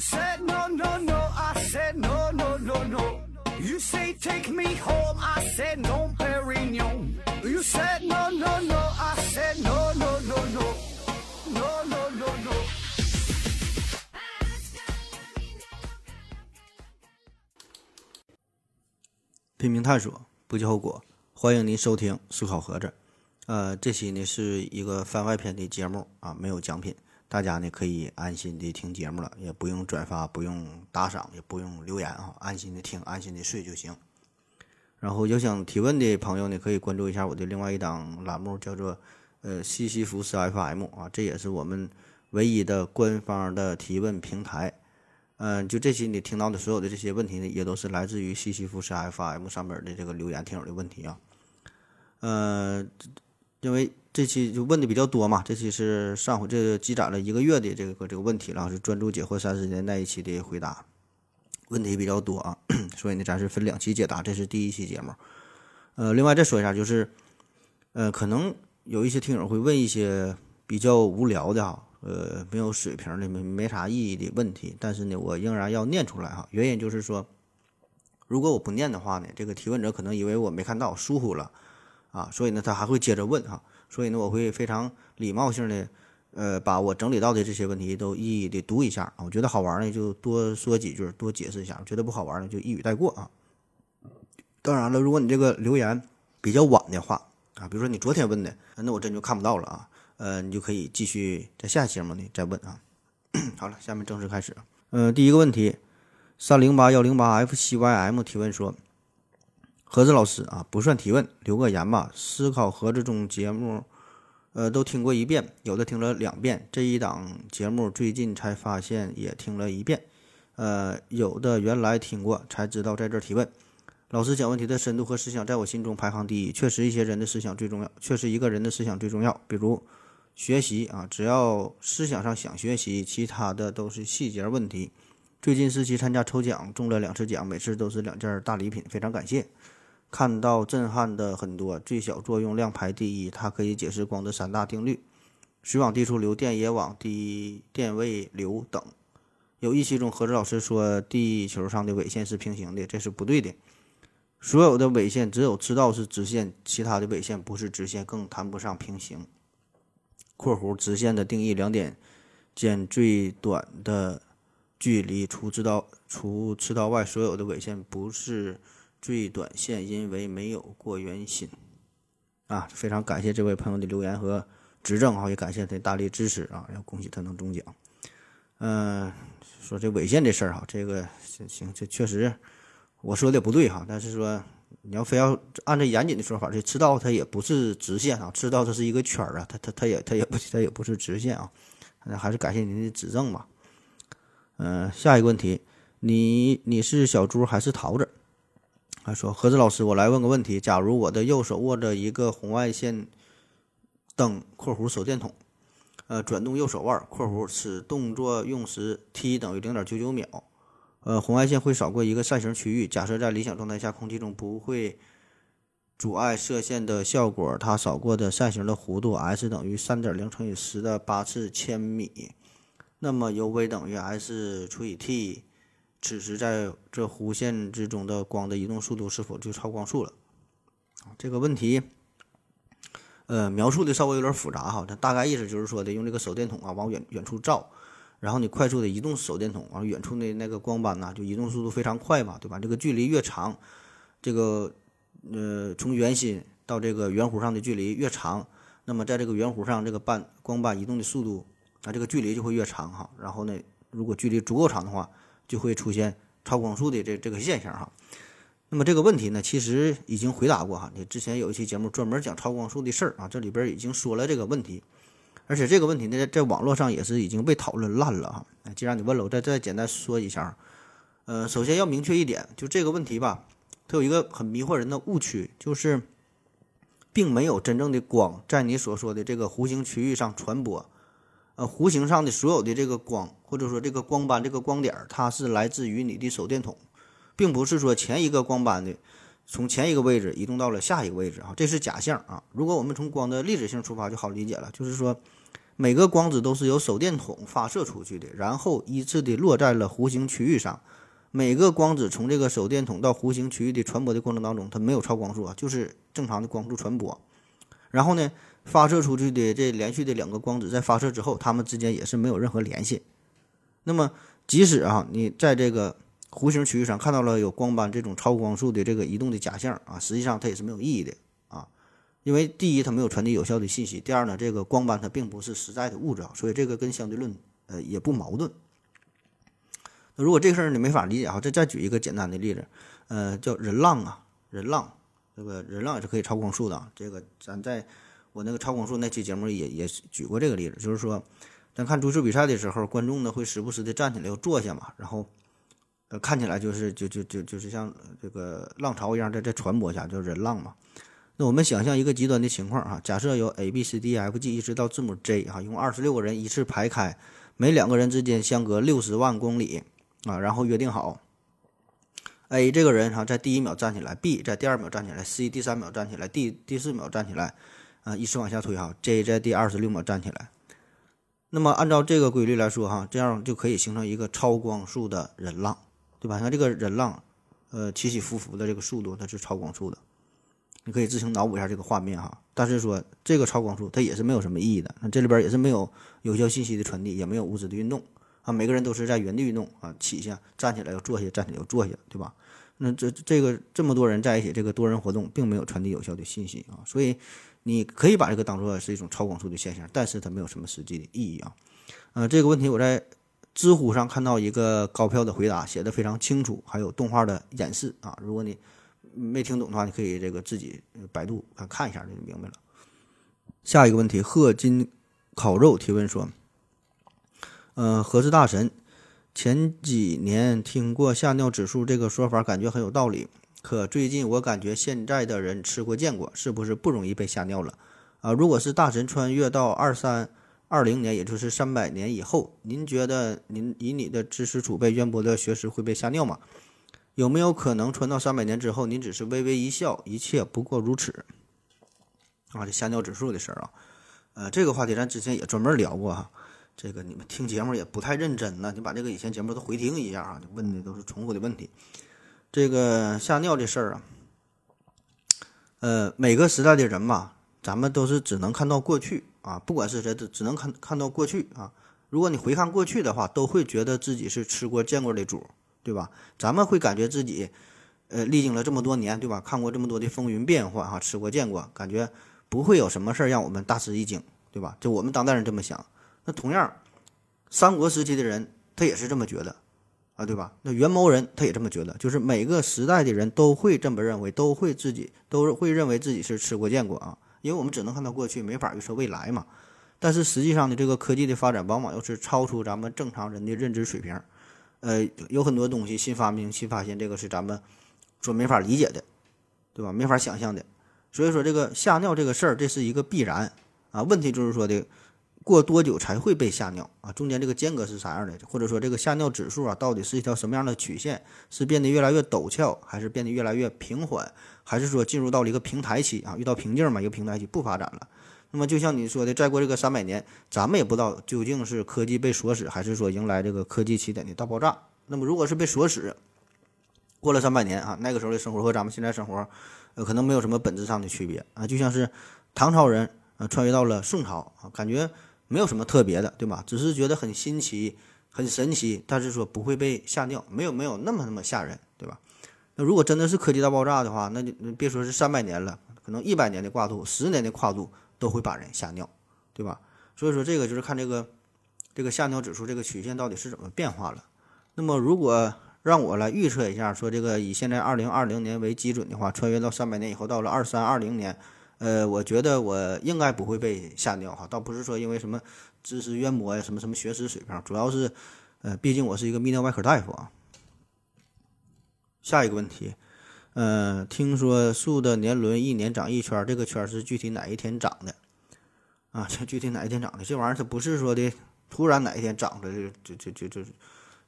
said no, no, no. I said no, no, no, no. You say take me home. I said no, Perignon. You said no, no, no. I said no, no, no, no. No, no, no, no. 拼命探索，不计后果。欢迎您收听思考盒子。呃，这期呢是一个番外篇的节目啊，没有奖品，大家呢可以安心的听节目了，也不用转发，不用打赏，也不用留言啊，安心的听，安心的睡就行。然后有想提问的朋友呢，可以关注一下我的另外一档栏目，叫做呃西西弗斯 FM 啊，这也是我们唯一的官方的提问平台。嗯，就这期你听到的所有的这些问题呢，也都是来自于西西弗斯 FM 上面的这个留言听友的问题啊。呃，因为这期就问的比较多嘛，这期是上回这积攒了一个月的这个这个问题了，是专注解惑三十年那一期的回答，问题比较多啊，所以呢，咱是分两期解答，这是第一期节目。呃，另外再说一下，就是呃，可能有一些听友会问一些比较无聊的哈。呃，没有水平的、没没啥意义的问题，但是呢，我仍然要念出来哈。原因就是说，如果我不念的话呢，这个提问者可能以为我没看到、疏忽了啊，所以呢，他还会接着问哈。所以呢，我会非常礼貌性的，呃，把我整理到的这些问题都一一的读一下啊。我觉得好玩呢，就多说几句，多解释一下；觉得不好玩呢，就一语带过啊。当然了，如果你这个留言比较晚的话啊，比如说你昨天问的，那我真就看不到了啊。呃，你就可以继续在下期节目里再问啊。好了，下面正式开始。嗯，第一个问题，三零八幺零八 F C Y M 提问说：盒子老师啊，不算提问，留个言吧。思考盒子中节目，呃，都听过一遍，有的听了两遍。这一档节目最近才发现也听了一遍，呃，有的原来听过才知道在这提问。老师讲问题的深度和思想在我心中排行第一。确实，一些人的思想最重要，确实一个人的思想最重要。比如。学习啊，只要思想上想学习，其他的都是细节问题。最近四期参加抽奖，中了两次奖，每次都是两件大礼品，非常感谢。看到震撼的很多，最小作用量排第一，它可以解释光的三大定律：水往低处流，电也往低电位流等。有一期中，何志老师说地球上的纬线是平行的，这是不对的。所有的纬线只有赤道是直线，其他的纬线不是直线，更谈不上平行。括弧直线的定义：两点间最短的距离除赤道除赤道外，所有的纬线不是最短线，因为没有过圆心。啊，非常感谢这位朋友的留言和指正啊，也感谢他大力支持啊，要恭喜他能中奖。嗯，说这纬线这事儿哈，这个行，这确实我说的不对哈，但是说。你要非要按照严谨的说法，这赤道它也不是直线啊，赤道它是一个圈儿啊，它它它也它也不它也不是直线啊，还是感谢您的指正吧。嗯，下一个问题，你你是小猪还是桃子？他说：何子老师，我来问个问题，假如我的右手握着一个红外线灯（括弧手电筒），呃，转动右手腕（括弧此动作用时 t 等于零点九九秒）。呃，红外线会扫过一个扇形区域。假设在理想状态下，空气中不会阻碍射线的效果，它扫过的扇形的弧度 S 等于三点零乘以十的八次千米。那么 U_V 等于 S 除以 T。此时在这弧线之中的光的移动速度是否就超光速了？这个问题，呃，描述的稍微有点复杂哈。它大概意思就是说的，用这个手电筒啊，往远远处照。然后你快速的移动手电筒，往远处的那个光斑呐，就移动速度非常快嘛，对吧？这个距离越长，这个呃从圆心到这个圆弧上的距离越长，那么在这个圆弧上这个斑光斑移动的速度啊，这个距离就会越长哈。然后呢，如果距离足够长的话，就会出现超光速的这这个现象哈。那么这个问题呢，其实已经回答过哈。你之前有一期节目专门讲超光速的事儿啊，这里边已经说了这个问题。而且这个问题呢，在网络上也是已经被讨论烂了哈。既然你问了，我再再简单说一下。呃，首先要明确一点，就这个问题吧，它有一个很迷惑人的误区，就是并没有真正的光在你所说的这个弧形区域上传播。呃，弧形上的所有的这个光，或者说这个光斑、这个光点，它是来自于你的手电筒，并不是说前一个光斑的从前一个位置移动到了下一个位置啊，这是假象啊。如果我们从光的粒子性出发，就好理解了，就是说。每个光子都是由手电筒发射出去的，然后依次的落在了弧形区域上。每个光子从这个手电筒到弧形区域的传播的过程当中，它没有超光速啊，就是正常的光速传播。然后呢，发射出去的这连续的两个光子在发射之后，它们之间也是没有任何联系。那么，即使啊，你在这个弧形区域上看到了有光斑这种超光速的这个移动的假象啊，实际上它也是没有意义的啊。因为第一，它没有传递有效的信息；第二呢，这个光斑它并不是实在的物质啊，所以这个跟相对论呃也不矛盾。那如果这事儿你没法理解哈，再再举一个简单的例子，呃，叫人浪啊，人浪，这个人浪也是可以超光速的。这个咱在我那个超光速那期节目也也举过这个例子，就是说，咱看足球比赛的时候，观众呢会时不时的站起来又坐下嘛，然后呃看起来就是就就就就是像这个浪潮一样在在传播下，就是人浪嘛。那我们想象一个极端的情况哈，假设有 A B C D F G 一直到字母 J 哈，用二十六个人依次排开，每两个人之间相隔六十万公里啊，然后约定好，A 这个人哈在第一秒站起来，B 在第二秒站起来，C 第三秒站起来，D 第四秒站起来，啊，依次往下推哈，J 在第二十六秒站起来。那么按照这个规律来说哈，这样就可以形成一个超光速的人浪，对吧？像这个人浪，呃，起起伏伏的这个速度它是超光速的。你可以自行脑补一下这个画面哈，但是说这个超光速它也是没有什么意义的，那这里边也是没有有效信息的传递，也没有物质的运动啊，每个人都是在原地运动啊，起下站起来又坐下，站起来又坐下，对吧？那这这个这么多人在一起，这个多人活动并没有传递有效的信息啊，所以你可以把这个当做是一种超光速的现象，但是它没有什么实际的意义啊。呃，这个问题我在知乎上看到一个高票的回答，写的非常清楚，还有动画的演示啊，如果你。没听懂的话，你可以这个自己百度看看一下，就明白了。下一个问题，贺金烤肉提问说：“呃，何氏大神，前几年听过吓尿指数这个说法，感觉很有道理。可最近我感觉现在的人吃过见过，是不是不容易被吓尿了？啊，如果是大神穿越到二三二零年，也就是三百年以后，您觉得您以你的知识储备、渊博的学识会被吓尿吗？”有没有可能传到三百年之后，您只是微微一笑，一切不过如此？啊，这吓尿指数的事儿啊，呃，这个话题咱之前也专门聊过哈。这个你们听节目也不太认真呢，你把这个以前节目都回听一下啊，问的都是重复的问题。这个吓尿的事儿啊，呃，每个时代的人嘛，咱们都是只能看到过去啊，不管是谁，只只能看看到过去啊。如果你回看过去的话，都会觉得自己是吃过见过的主。对吧？咱们会感觉自己，呃，历经了这么多年，对吧？看过这么多的风云变幻，哈，吃过见过，感觉不会有什么事儿让我们大吃一惊，对吧？就我们当代人这么想。那同样，三国时期的人他也是这么觉得，啊，对吧？那元谋人他也这么觉得，就是每个时代的人都会这么认为，都会自己都会认为自己是吃过见过啊，因为我们只能看到过去，没法预测未来嘛。但是实际上呢，这个科技的发展往往又是超出咱们正常人的认知水平。呃，有很多东西新发明、新发现，这个是咱们说没法理解的，对吧？没法想象的。所以说，这个吓尿这个事儿，这是一个必然啊。问题就是说的，过多久才会被吓尿啊？中间这个间隔是啥样的？或者说，这个吓尿指数啊，到底是一条什么样的曲线？是变得越来越陡峭，还是变得越来越平缓？还是说进入到了一个平台期啊？遇到瓶颈嘛，一个平台期不发展了。那么就像你说的，再过这个三百年，咱们也不知道究竟是科技被锁死，还是说迎来这个科技起点的大爆炸。那么如果是被锁死，过了三百年啊，那个时候的生活和咱们现在生活，呃，可能没有什么本质上的区别啊。就像是唐朝人啊穿越到了宋朝啊，感觉没有什么特别的，对吧？只是觉得很新奇、很神奇，但是说不会被吓尿，没有没有那么那么吓人，对吧？那如果真的是科技大爆炸的话，那就别说是三百年了，可能一百年的跨度、十年的跨度。都会把人吓尿，对吧？所以说这个就是看这个这个吓尿指数这个曲线到底是怎么变化了。那么如果让我来预测一下，说这个以现在二零二零年为基准的话，穿越到三百年以后，到了二三二零年，呃，我觉得我应该不会被吓尿哈。倒不是说因为什么知识渊博呀，什么什么学识水平，主要是呃，毕竟我是一个泌尿外科大夫啊。下一个问题。嗯，听说树的年轮一年长一圈，这个圈是具体哪一天长的？啊，这具体哪一天长的？这玩意儿它不是说的突然哪一天长出来，就就就就就，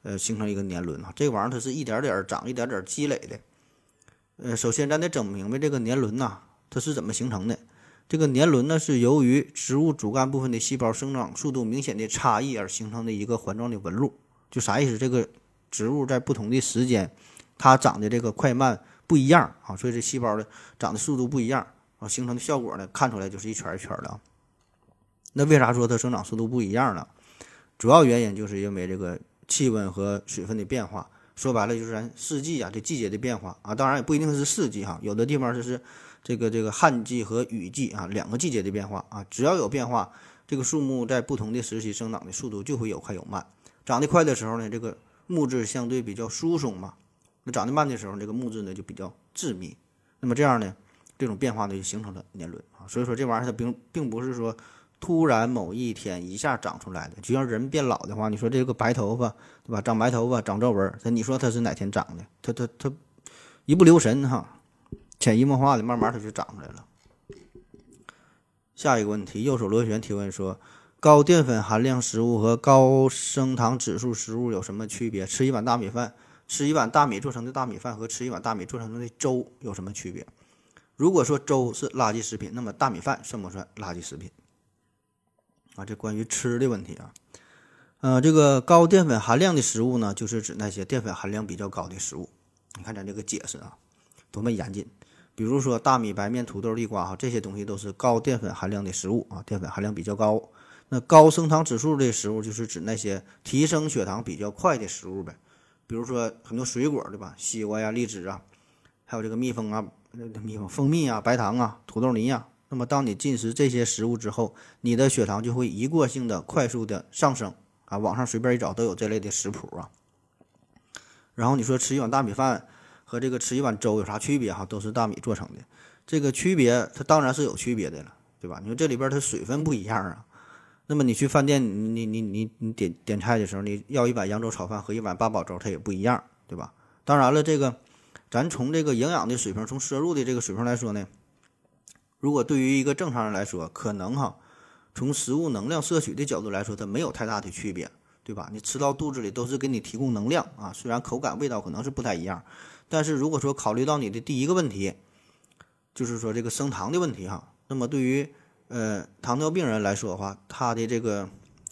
呃，形成一个年轮啊。这玩意儿它是一点点长，一点点积累的。呃，首先咱得整明白这个年轮呐，它是怎么形成的。这个年轮呢是由于植物主干部分的细胞生长速度明显的差异而形成的一个环状的纹路。就啥意思？这个植物在不同的时间，它长的这个快慢不一样啊，所以这细胞的长的速度不一样啊，形成的效果呢，看出来就是一圈一圈的。那为啥说它生长速度不一样呢？主要原因就是因为这个气温和水分的变化。说白了就是咱四季啊，这季节的变化啊，当然也不一定是四季哈，有的地方就是这个这个旱季和雨季啊，两个季节的变化啊，只要有变化，这个树木在不同的时期生长的速度就会有快有慢。长得快的时候呢，这个木质相对比较疏松嘛，那长得慢的时候，这个木质呢就比较致密。那么这样呢，这种变化呢就形成了年轮啊。所以说这玩意儿它并并不是说。突然某一天一下长出来的，就像人变老的话，你说这个白头发，对吧？长白头发，长皱纹，那你说它是哪天长的？它它它一不留神哈，潜移默化的，慢慢它就长出来了。下一个问题，右手螺旋提问说：高淀粉含量食物和高升糖指数食物有什么区别？吃一碗大米饭，吃一碗大米做成的大米饭和吃一碗大米做成的粥有什么区别？如果说粥是垃圾食品，那么大米饭算不算垃圾食品？啊，这关于吃的问题啊，呃，这个高淀粉含量的食物呢，就是指那些淀粉含量比较高的食物。你看咱这个解释啊，多么严谨。比如说大米、白面、土豆、地瓜哈，这些东西都是高淀粉含量的食物啊，淀粉含量比较高。那高升糖指数的食物，就是指那些提升血糖比较快的食物呗。比如说很多水果对吧，西瓜呀、荔枝啊，还有这个蜜蜂啊、蜜蜂、蜂蜜啊、白糖啊、土豆泥呀。那么，当你进食这些食物之后，你的血糖就会一过性的快速的上升啊！网上随便一找都有这类的食谱啊。然后你说吃一碗大米饭和这个吃一碗粥有啥区别哈？都是大米做成的，这个区别它当然是有区别的了，对吧？你说这里边它水分不一样啊。那么你去饭店，你你你你点点菜的时候，你要一碗扬州炒饭和一碗八宝粥，它也不一样，对吧？当然了，这个咱从这个营养的水平，从摄入的这个水平来说呢。如果对于一个正常人来说，可能哈，从食物能量摄取的角度来说，它没有太大的区别，对吧？你吃到肚子里都是给你提供能量啊，虽然口感味道可能是不太一样，但是如果说考虑到你的第一个问题，就是说这个升糖的问题哈，那么对于呃糖尿病人来说的话，他的这个。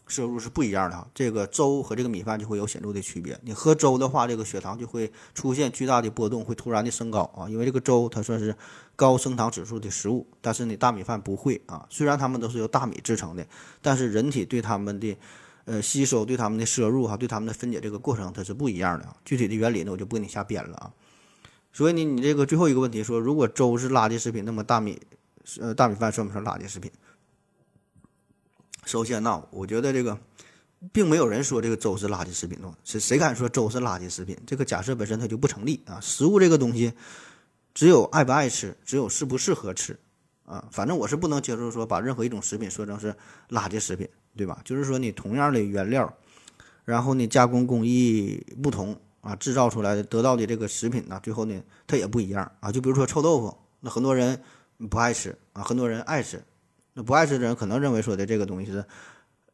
摄入是不一样的哈，这个粥和这个米饭就会有显著的区别。你喝粥的话，这个血糖就会出现巨大的波动，会突然的升高啊，因为这个粥它算是高升糖指数的食物，但是你大米饭不会啊。虽然它们都是由大米制成的，但是人体对它们的呃吸收、对它们的摄入哈、对它们的分解这个过程它是不一样的。具体的原理呢，我就不给你瞎编了啊。所以你你这个最后一个问题说，如果粥是垃圾食品，那么大米呃大米饭算不算垃圾食品？首先呢，我觉得这个并没有人说这个粥是垃圾食品，谁谁敢说粥是垃圾食品？这个假设本身它就不成立啊！食物这个东西，只有爱不爱吃，只有适不适合吃啊！反正我是不能接受说把任何一种食品说成是垃圾食品，对吧？就是说你同样的原料，然后呢加工工艺不同啊，制造出来的得到的这个食品呢，最后呢它也不一样啊！就比如说臭豆腐，那很多人不爱吃啊，很多人爱吃。那不爱吃的人可能认为说的这个东西是，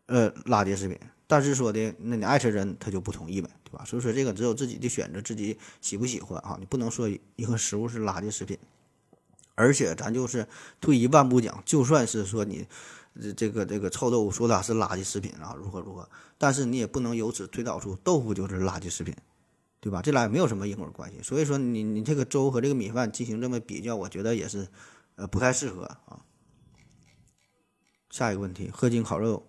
呃，垃圾食品，但是说的那你爱吃人他就不同意呗，对吧？所以说这个只有自己的选择，自己喜不喜欢啊，你不能说一个食物是垃圾食品。而且咱就是退一万步讲，就算是说你这这个这个臭豆腐说它是垃圾食品啊，如何如何，但是你也不能由此推导出豆腐就是垃圾食品，对吧？这俩也没有什么因果关系。所以说你你这个粥和这个米饭进行这么比较，我觉得也是呃不太适合啊。下一个问题，贺金烤肉，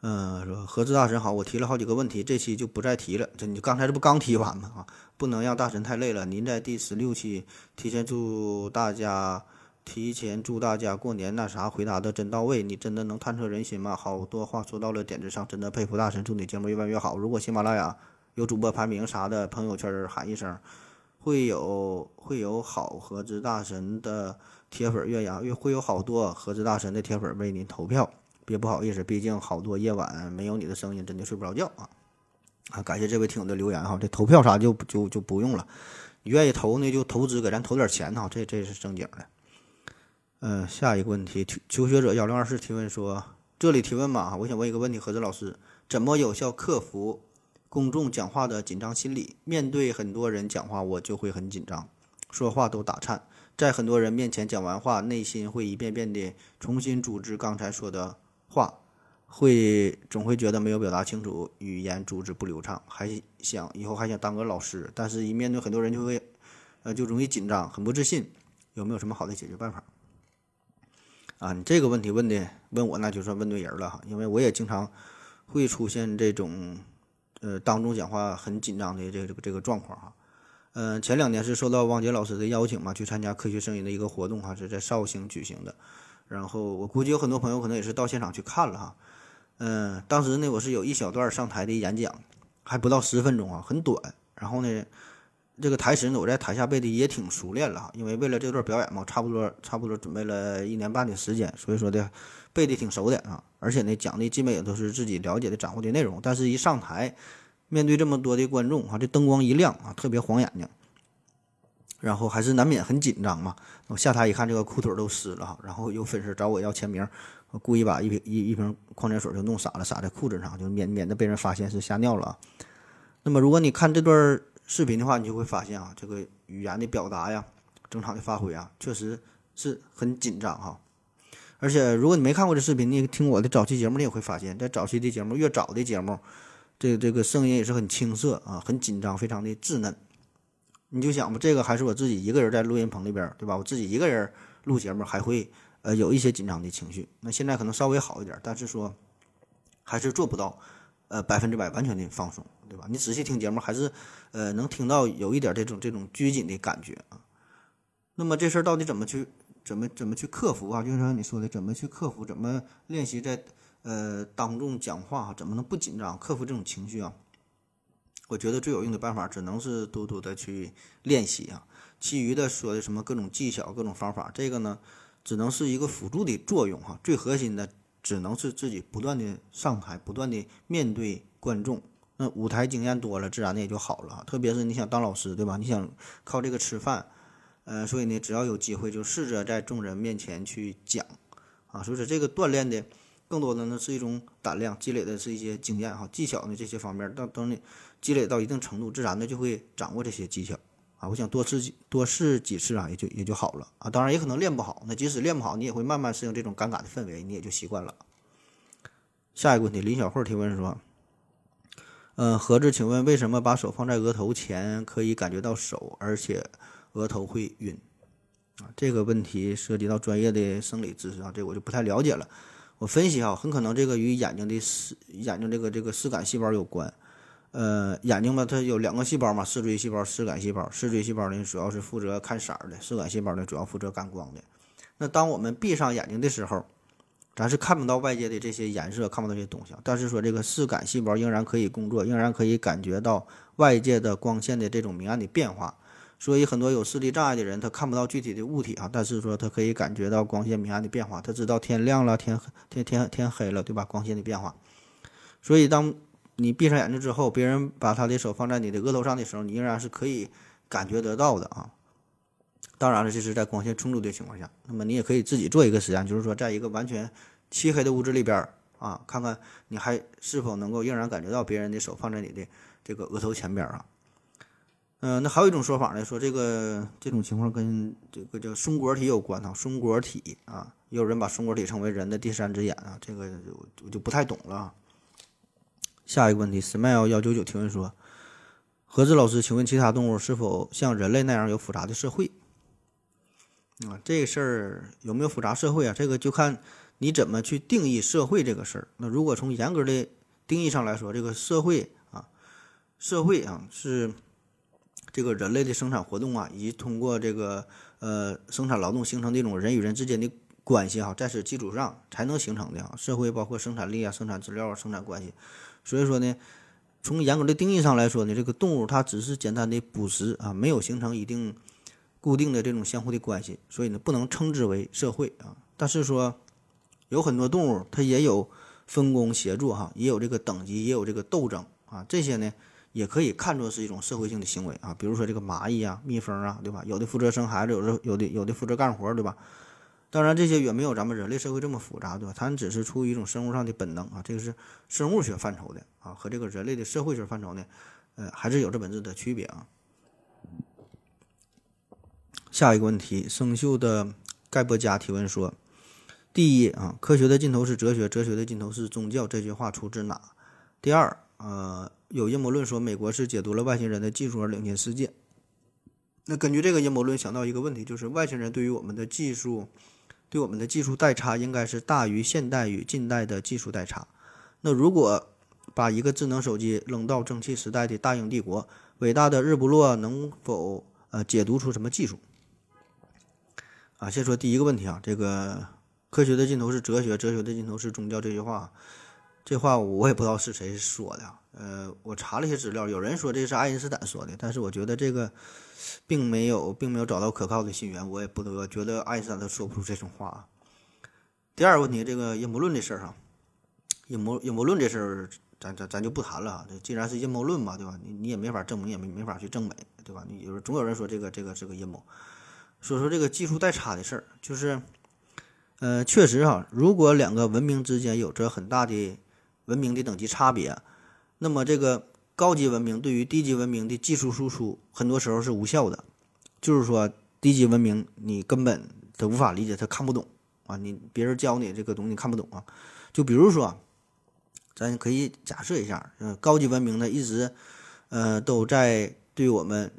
嗯，说何志大神好，我提了好几个问题，这期就不再提了。这你刚才这不刚提完吗？啊，不能让大神太累了。您在第十六期提前祝大家，提前祝大家过年那啥，回答的真到位。你真的能探测人心吗？好多话说到了点子上，真的佩服大神，祝你节目越办越好。如果喜马拉雅有主播排名啥的，朋友圈喊一声，会有会有好合资大神的。铁粉岳阳，越会有好多合资大神的铁粉为您投票，别不好意思，毕竟好多夜晚没有你的声音，真的睡不着觉啊！啊，感谢这位听友的留言哈，这投票啥就就就不用了，你愿意投呢就投资给咱投点钱哈，这这是正经的。嗯，下一个问题，求求学者幺零二四提问说，这里提问嘛，我想问一个问题，何子老师，怎么有效克服公众讲话的紧张心理？面对很多人讲话，我就会很紧张，说话都打颤。在很多人面前讲完话，内心会一遍遍的重新组织刚才说的话，会总会觉得没有表达清楚，语言组织不流畅，还想以后还想当个老师，但是一面对很多人就会，呃，就容易紧张，很不自信。有没有什么好的解决办法？啊，你这个问题问的问我那就算问对人了哈，因为我也经常会出现这种，呃，当众讲话很紧张的这个这个这个状况哈。嗯，前两年是受到汪杰老师的邀请嘛，去参加科学声音的一个活动哈，是在绍兴举行的。然后我估计有很多朋友可能也是到现场去看了哈。嗯，当时呢，我是有一小段上台的演讲，还不到十分钟啊，很短。然后呢，这个台词呢，我在台下背的也挺熟练了哈，因为为了这段表演嘛，差不多差不多准备了一年半的时间，所以说的背的挺熟的啊。而且呢，讲的基本也都是自己了解的、掌握的内容。但是，一上台。面对这么多的观众，哈，这灯光一亮啊，特别晃眼睛，然后还是难免很紧张嘛。我下台一看，这个裤腿都湿了。然后有粉丝找我要签名，我故意把一瓶一一瓶矿泉水就弄洒了，洒在裤子上，就免免得被人发现是吓尿了啊。那么，如果你看这段视频的话，你就会发现啊，这个语言的表达呀，正常的发挥啊，确实是很紧张哈。而且，如果你没看过这视频，你听我的早期节目，你也会发现，在早期的节目，越早的节目。这个这个声音也是很青涩啊，很紧张，非常的稚嫩。你就想吧，这个还是我自己一个人在录音棚里边，对吧？我自己一个人录节目，还会呃有一些紧张的情绪。那现在可能稍微好一点，但是说还是做不到呃百分之百完全的放松，对吧？你仔细听节目，还是呃能听到有一点这种这种拘谨的感觉啊。那么这事儿到底怎么去怎么怎么去克服啊？就像你说的，怎么去克服？怎么练习在？呃，当众讲话怎么能不紧张？克服这种情绪啊？我觉得最有用的办法只能是多多的去练习啊。其余的说的什么各种技巧、各种方法，这个呢，只能是一个辅助的作用哈。最核心的只能是自己不断的上台，不断的面对观众。那舞台经验多了，自然的也就好了。特别是你想当老师，对吧？你想靠这个吃饭，呃，所以呢，只要有机会就试着在众人面前去讲啊。所以说这个锻炼的。更多的呢是一种胆量，积累的是一些经验哈，技巧呢这些方面，到等你积累到一定程度，自然的就会掌握这些技巧啊。我想多试几多试几次啊，也就也就好了啊。当然也可能练不好，那即使练不好，你也会慢慢适应这种尴尬的氛围，你也就习惯了。下一个问题，李小慧提问说：“嗯，盒子，请问为什么把手放在额头前可以感觉到手，而且额头会晕？”啊，这个问题涉及到专业的生理知识啊，这我就不太了解了。我分析哈，很可能这个与眼睛的视眼睛这个这个视感细胞有关。呃，眼睛嘛，它有两个细胞嘛，视锥细胞、视感细胞。视锥细胞呢，主要是负责看色儿的；视感细胞呢，主要负责感光的。那当我们闭上眼睛的时候，咱是看不到外界的这些颜色，看不到这些东西。但是说这个视感细胞仍然可以工作，仍然可以感觉到外界的光线的这种明暗的变化。所以很多有视力障碍的人，他看不到具体的物体啊，但是说他可以感觉到光线明暗的变化，他知道天亮了，天天天天黑了，对吧？光线的变化。所以当你闭上眼睛之后，别人把他的手放在你的额头上的时候，你仍然是可以感觉得到的啊。当然了，这是在光线充足的情况下。那么你也可以自己做一个实验，就是说在一个完全漆黑的屋子里边啊，看看你还是否能够仍然感觉到别人的手放在你的这个额头前边啊。嗯，那还有一种说法呢，说这个这种情况跟这个叫松果体有关啊，松果体啊，也有人把松果体称为人的第三只眼啊，这个我就不太懂了。下一个问题，smile 幺九九提问说，何志老师，请问其他动物是否像人类那样有复杂的社会？啊，这个事儿有没有复杂社会啊？这个就看你怎么去定义社会这个事儿。那如果从严格的定义上来说，这个社会啊，社会啊是。这个人类的生产活动啊，以及通过这个呃生产劳动形成的一种人与人之间的关系哈，在此基础上才能形成的啊。社会包括生产力啊、生产资料啊、生产关系。所以说呢，从严格的定义上来说呢，这个动物它只是简单的捕食啊，没有形成一定固定的这种相互的关系，所以呢，不能称之为社会啊。但是说有很多动物它也有分工协作哈，也有这个等级，也有这个斗争啊，这些呢。也可以看作是一种社会性的行为啊，比如说这个蚂蚁啊、蜜蜂啊，对吧？有的负责生孩子，有的有的有的负责干活，对吧？当然，这些远没有咱们人类社会这么复杂，对吧？它只是出于一种生物上的本能啊，这个是生物学范畴的啊，和这个人类的社会学范畴呢，呃，还是有着本质的区别啊。下一个问题，生锈的盖伯加提问说：第一啊，科学的尽头是哲学，哲学的尽头是宗教，这句话出自哪？第二，呃，有阴谋论说美国是解读了外星人的技术而领先世界。那根据这个阴谋论，想到一个问题，就是外星人对于我们的技术，对我们的技术代差应该是大于现代与近代的技术代差。那如果把一个智能手机扔到蒸汽时代的大英帝国，伟大的日不落能否呃解读出什么技术？啊，先说第一个问题啊，这个科学的尽头是哲学，哲学的尽头是宗教这句话，这话我也不知道是谁说的。呃，我查了一些资料，有人说这是爱因斯坦说的，但是我觉得这个。并没有，并没有找到可靠的信源，我也不得觉得爱因斯坦都说不出这种话。第二个问题，这个阴谋论这事儿哈，阴谋阴谋论这事儿，咱咱咱就不谈了啊。这既然是阴谋论嘛，对吧？你你也没法证明，也没没法去证伪，对吧？你有人总有人说这个这个是个阴谋。说说这个技术代差的事儿，就是，呃，确实哈，如果两个文明之间有着很大的文明的等级差别，那么这个。高级文明对于低级文明的技术输出，很多时候是无效的。就是说，低级文明你根本都无法理解，他看不懂啊。你别人教你这个东西看不懂啊。就比如说，咱可以假设一下，嗯，高级文明呢一直，呃，都在对我们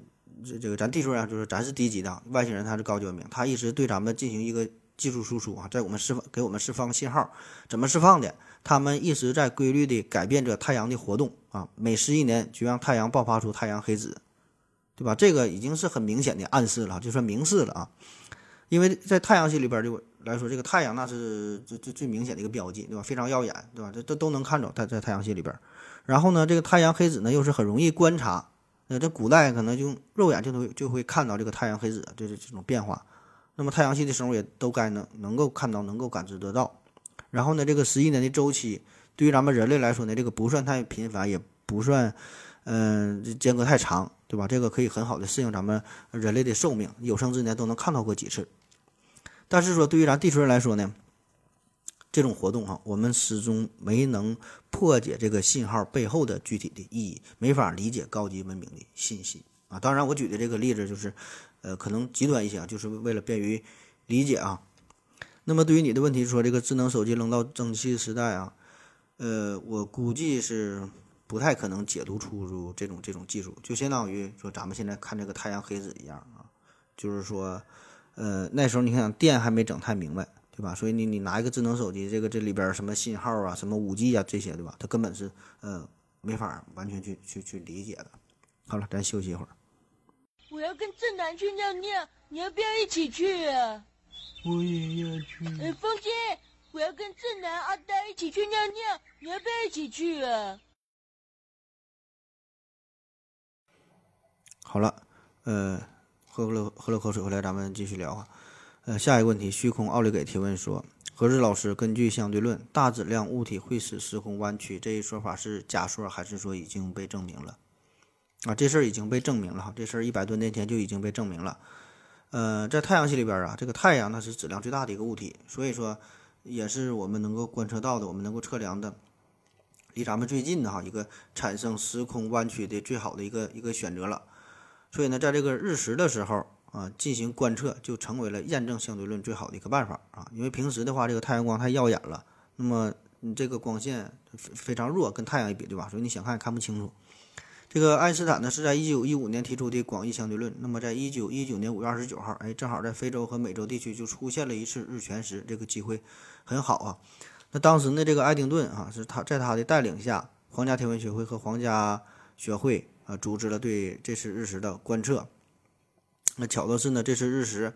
这这个咱地球上就是咱是低级的，外星人他是高级文明，他一直对咱们进行一个技术输出啊，在我们释放给我们释放信号，怎么释放的？他们一直在规律地改变着太阳的活动。啊，每十一年就让太阳爆发出太阳黑子，对吧？这个已经是很明显的暗示了，就算明示了啊。因为在太阳系里边就来说，这个太阳那是最最最明显的一个标记，对吧？非常耀眼，对吧？这这都能看着它在太阳系里边。然后呢，这个太阳黑子呢又是很容易观察，那这古代可能就肉眼就能就会看到这个太阳黑子就是这种变化。那么太阳系的生物也都该能能够看到，能够感知得到。然后呢，这个十一年的周期。对于咱们人类来说呢，这个不算太频繁，也不算，嗯，间隔太长，对吧？这个可以很好的适应咱们人类的寿命，有生之年都能看到过几次。但是说，对于咱地球人来说呢，这种活动哈，我们始终没能破解这个信号背后的具体的意义，没法理解高级文明的信息啊。当然，我举的这个例子就是，呃，可能极端一些啊，就是为了便于理解啊。那么，对于你的问题说，这个智能手机扔到蒸汽时代啊？呃，我估计是不太可能解读出这种这种技术，就相当于说咱们现在看这个太阳黑子一样啊，就是说，呃，那时候你看电还没整太明白，对吧？所以你你拿一个智能手机，这个这里边什么信号啊，什么五 G 啊这些，对吧？它根本是呃没法完全去去去理解的。好了，咱休息一会儿。我要跟正南去尿尿，你要不要一起去啊？我也要去。哎，风姐。我要跟正南、阿呆一起去尿尿，你要不要一起去啊？好了，呃，喝了喝了口水回来，咱们继续聊啊。呃，下一个问题，虚空奥利给提问说：何志老师，根据相对论，大质量物体会使时空弯曲这一说法是假说，还是说已经被证明了？啊，这事儿已经被证明了哈，这事儿一百多年前就已经被证明了。呃，在太阳系里边啊，这个太阳那是质量最大的一个物体，所以说。也是我们能够观测到的，我们能够测量的，离咱们最近的哈一个产生时空弯曲的最好的一个一个选择了。所以呢，在这个日食的时候啊，进行观测就成为了验证相对论最好的一个办法啊。因为平时的话，这个太阳光太耀眼了，那么你这个光线非常弱，跟太阳一比，对吧？所以你想看也看不清楚。这个爱因斯坦呢是在一九一五年提出的广义相对论。那么在一九一九年五月二十九号，哎，正好在非洲和美洲地区就出现了一次日全食，这个机会很好啊。那当时呢，这个爱丁顿啊，是他在他的带领下，皇家天文学会和皇家学会啊，组织了对这次日食的观测。那巧的是呢，这次日食，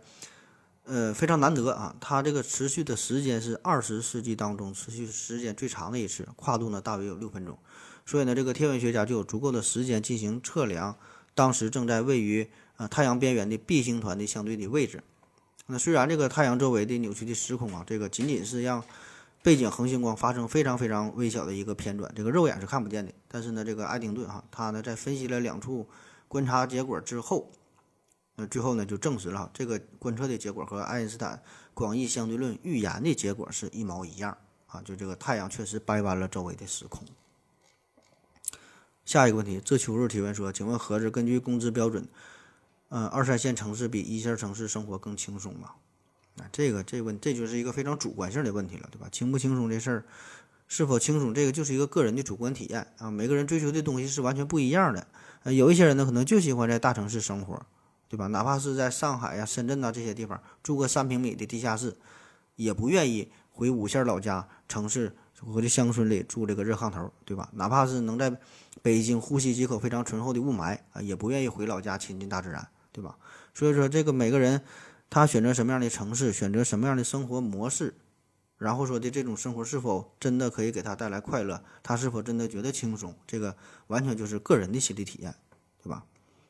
呃，非常难得啊，它这个持续的时间是二十世纪当中持续时间最长的一次，跨度呢大约有六分钟。所以呢，这个天文学家就有足够的时间进行测量，当时正在位于呃太阳边缘的 B 星团的相对的位置。那虽然这个太阳周围的扭曲的时空啊，这个仅仅是让背景恒星光发生非常非常微小的一个偏转，这个肉眼是看不见的。但是呢，这个爱丁顿哈，他呢在分析了两处观察结果之后，那最后呢就证实了这个观测的结果和爱因斯坦广义相对论预言的结果是一毛一样啊，就这个太阳确实掰弯了周围的时空。下一个问题，这秋日提问说：“请问盒子根据工资标准，嗯，二三线城市比一线城市生活更轻松吗？啊，这个这问这就是一个非常主观性的问题了，对吧？轻不轻松这事儿，是否轻松，这个就是一个个人的主观体验啊。每个人追求的东西是完全不一样的。呃，有一些人呢，可能就喜欢在大城市生活，对吧？哪怕是在上海呀、深圳呐这些地方住个三平米的地下室，也不愿意回五线老家城市或者乡村里住这个热炕头，对吧？哪怕是能在北京呼吸几口非常醇厚的雾霾啊，也不愿意回老家亲近大自然，对吧？所以说，这个每个人他选择什么样的城市，选择什么样的生活模式，然后说的这种生活是否真的可以给他带来快乐，他是否真的觉得轻松，这个完全就是个人的心理体验，对吧？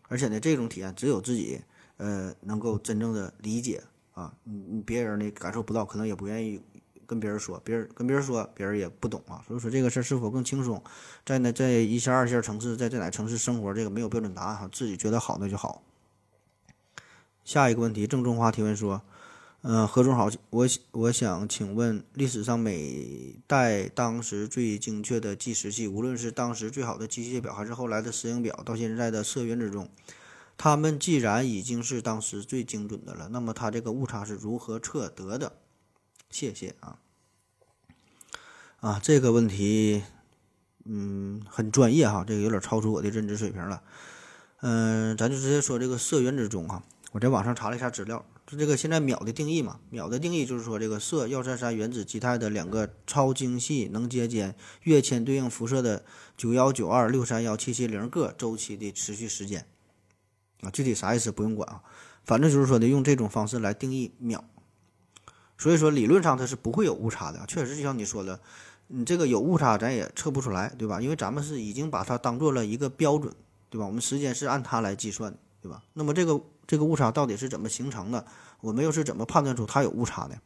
而且呢，这种体验只有自己呃能够真正的理解啊，你你别人呢感受不到，可能也不愿意跟别人说，别人跟别人说，别人也不懂啊。所以说这个事儿是否更轻松，在呢在一线二线城市，在这哪城市生活，这个没有标准答案哈，自己觉得好那就好。下一个问题，郑中华提问说：“嗯，何总好，我我想请问，历史上每代当时最精确的计时器，无论是当时最好的机械表，还是后来的石英表，到现在的铯原子钟，它们既然已经是当时最精准的了，那么它这个误差是如何测得的？谢谢啊。啊，这个问题，嗯，很专业哈，这个有点超出我的认知水平了。嗯，咱就直接说这个铯原子钟哈。”我在网上查了一下资料，就这个现在秒的定义嘛，秒的定义就是说这个铯幺三三原子基态的两个超精细能阶间跃迁对应辐射的九幺九二六三幺七七零个周期的持续时间啊，具体啥意思不用管啊，反正就是说的用这种方式来定义秒，所以说理论上它是不会有误差的，确实就像你说的，你这个有误差咱也测不出来，对吧？因为咱们是已经把它当做了一个标准，对吧？我们时间是按它来计算，对吧？那么这个。这个误差到底是怎么形成的？我们又是怎么判断出它有误差的？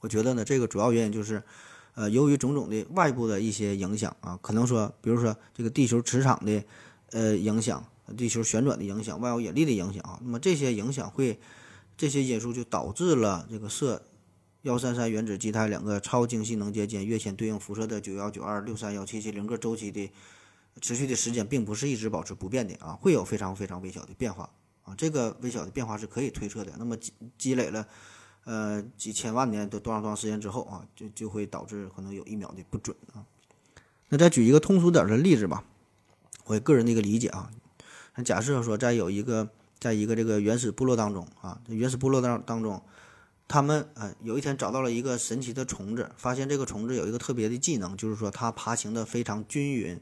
我觉得呢，这个主要原因就是，呃，由于种种的外部的一些影响啊，可能说，比如说这个地球磁场的呃影响，地球旋转的影响，万有引力的影响啊，那么这些影响会，这些因素就导致了这个设幺三三原子基态两个超精细能阶间跃迁对应辐射的九幺九二六三幺七七零个周期的持续的时间，并不是一直保持不变的啊，会有非常非常微小的变化啊。这个微小的变化是可以推测的。那么积积累了，呃几千万年的多长多长时间之后啊，就就会导致可能有一秒的不准啊。那再举一个通俗点的例子吧，我个人的一个理解啊。假设说在有一个在一个这个原始部落当中啊，原始部落当当中，他们呃有一天找到了一个神奇的虫子，发现这个虫子有一个特别的技能，就是说它爬行的非常均匀，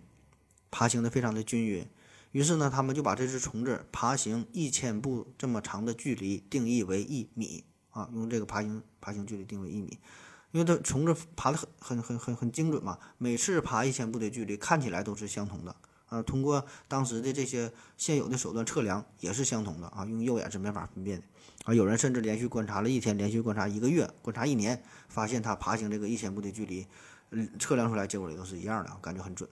爬行的非常的均匀。于是呢，他们就把这只虫子爬行一千步这么长的距离定义为一米啊，用这个爬行爬行距离定为一米，因为它虫子爬的很很很很很精准嘛，每次爬一千步的距离看起来都是相同的啊。通过当时的这些现有的手段测量也是相同的啊，用肉眼是没法分辨的有人甚至连续观察了一天，连续观察一个月，观察一年，发现它爬行这个一千步的距离，嗯，测量出来结果也都是一样的，感觉很准。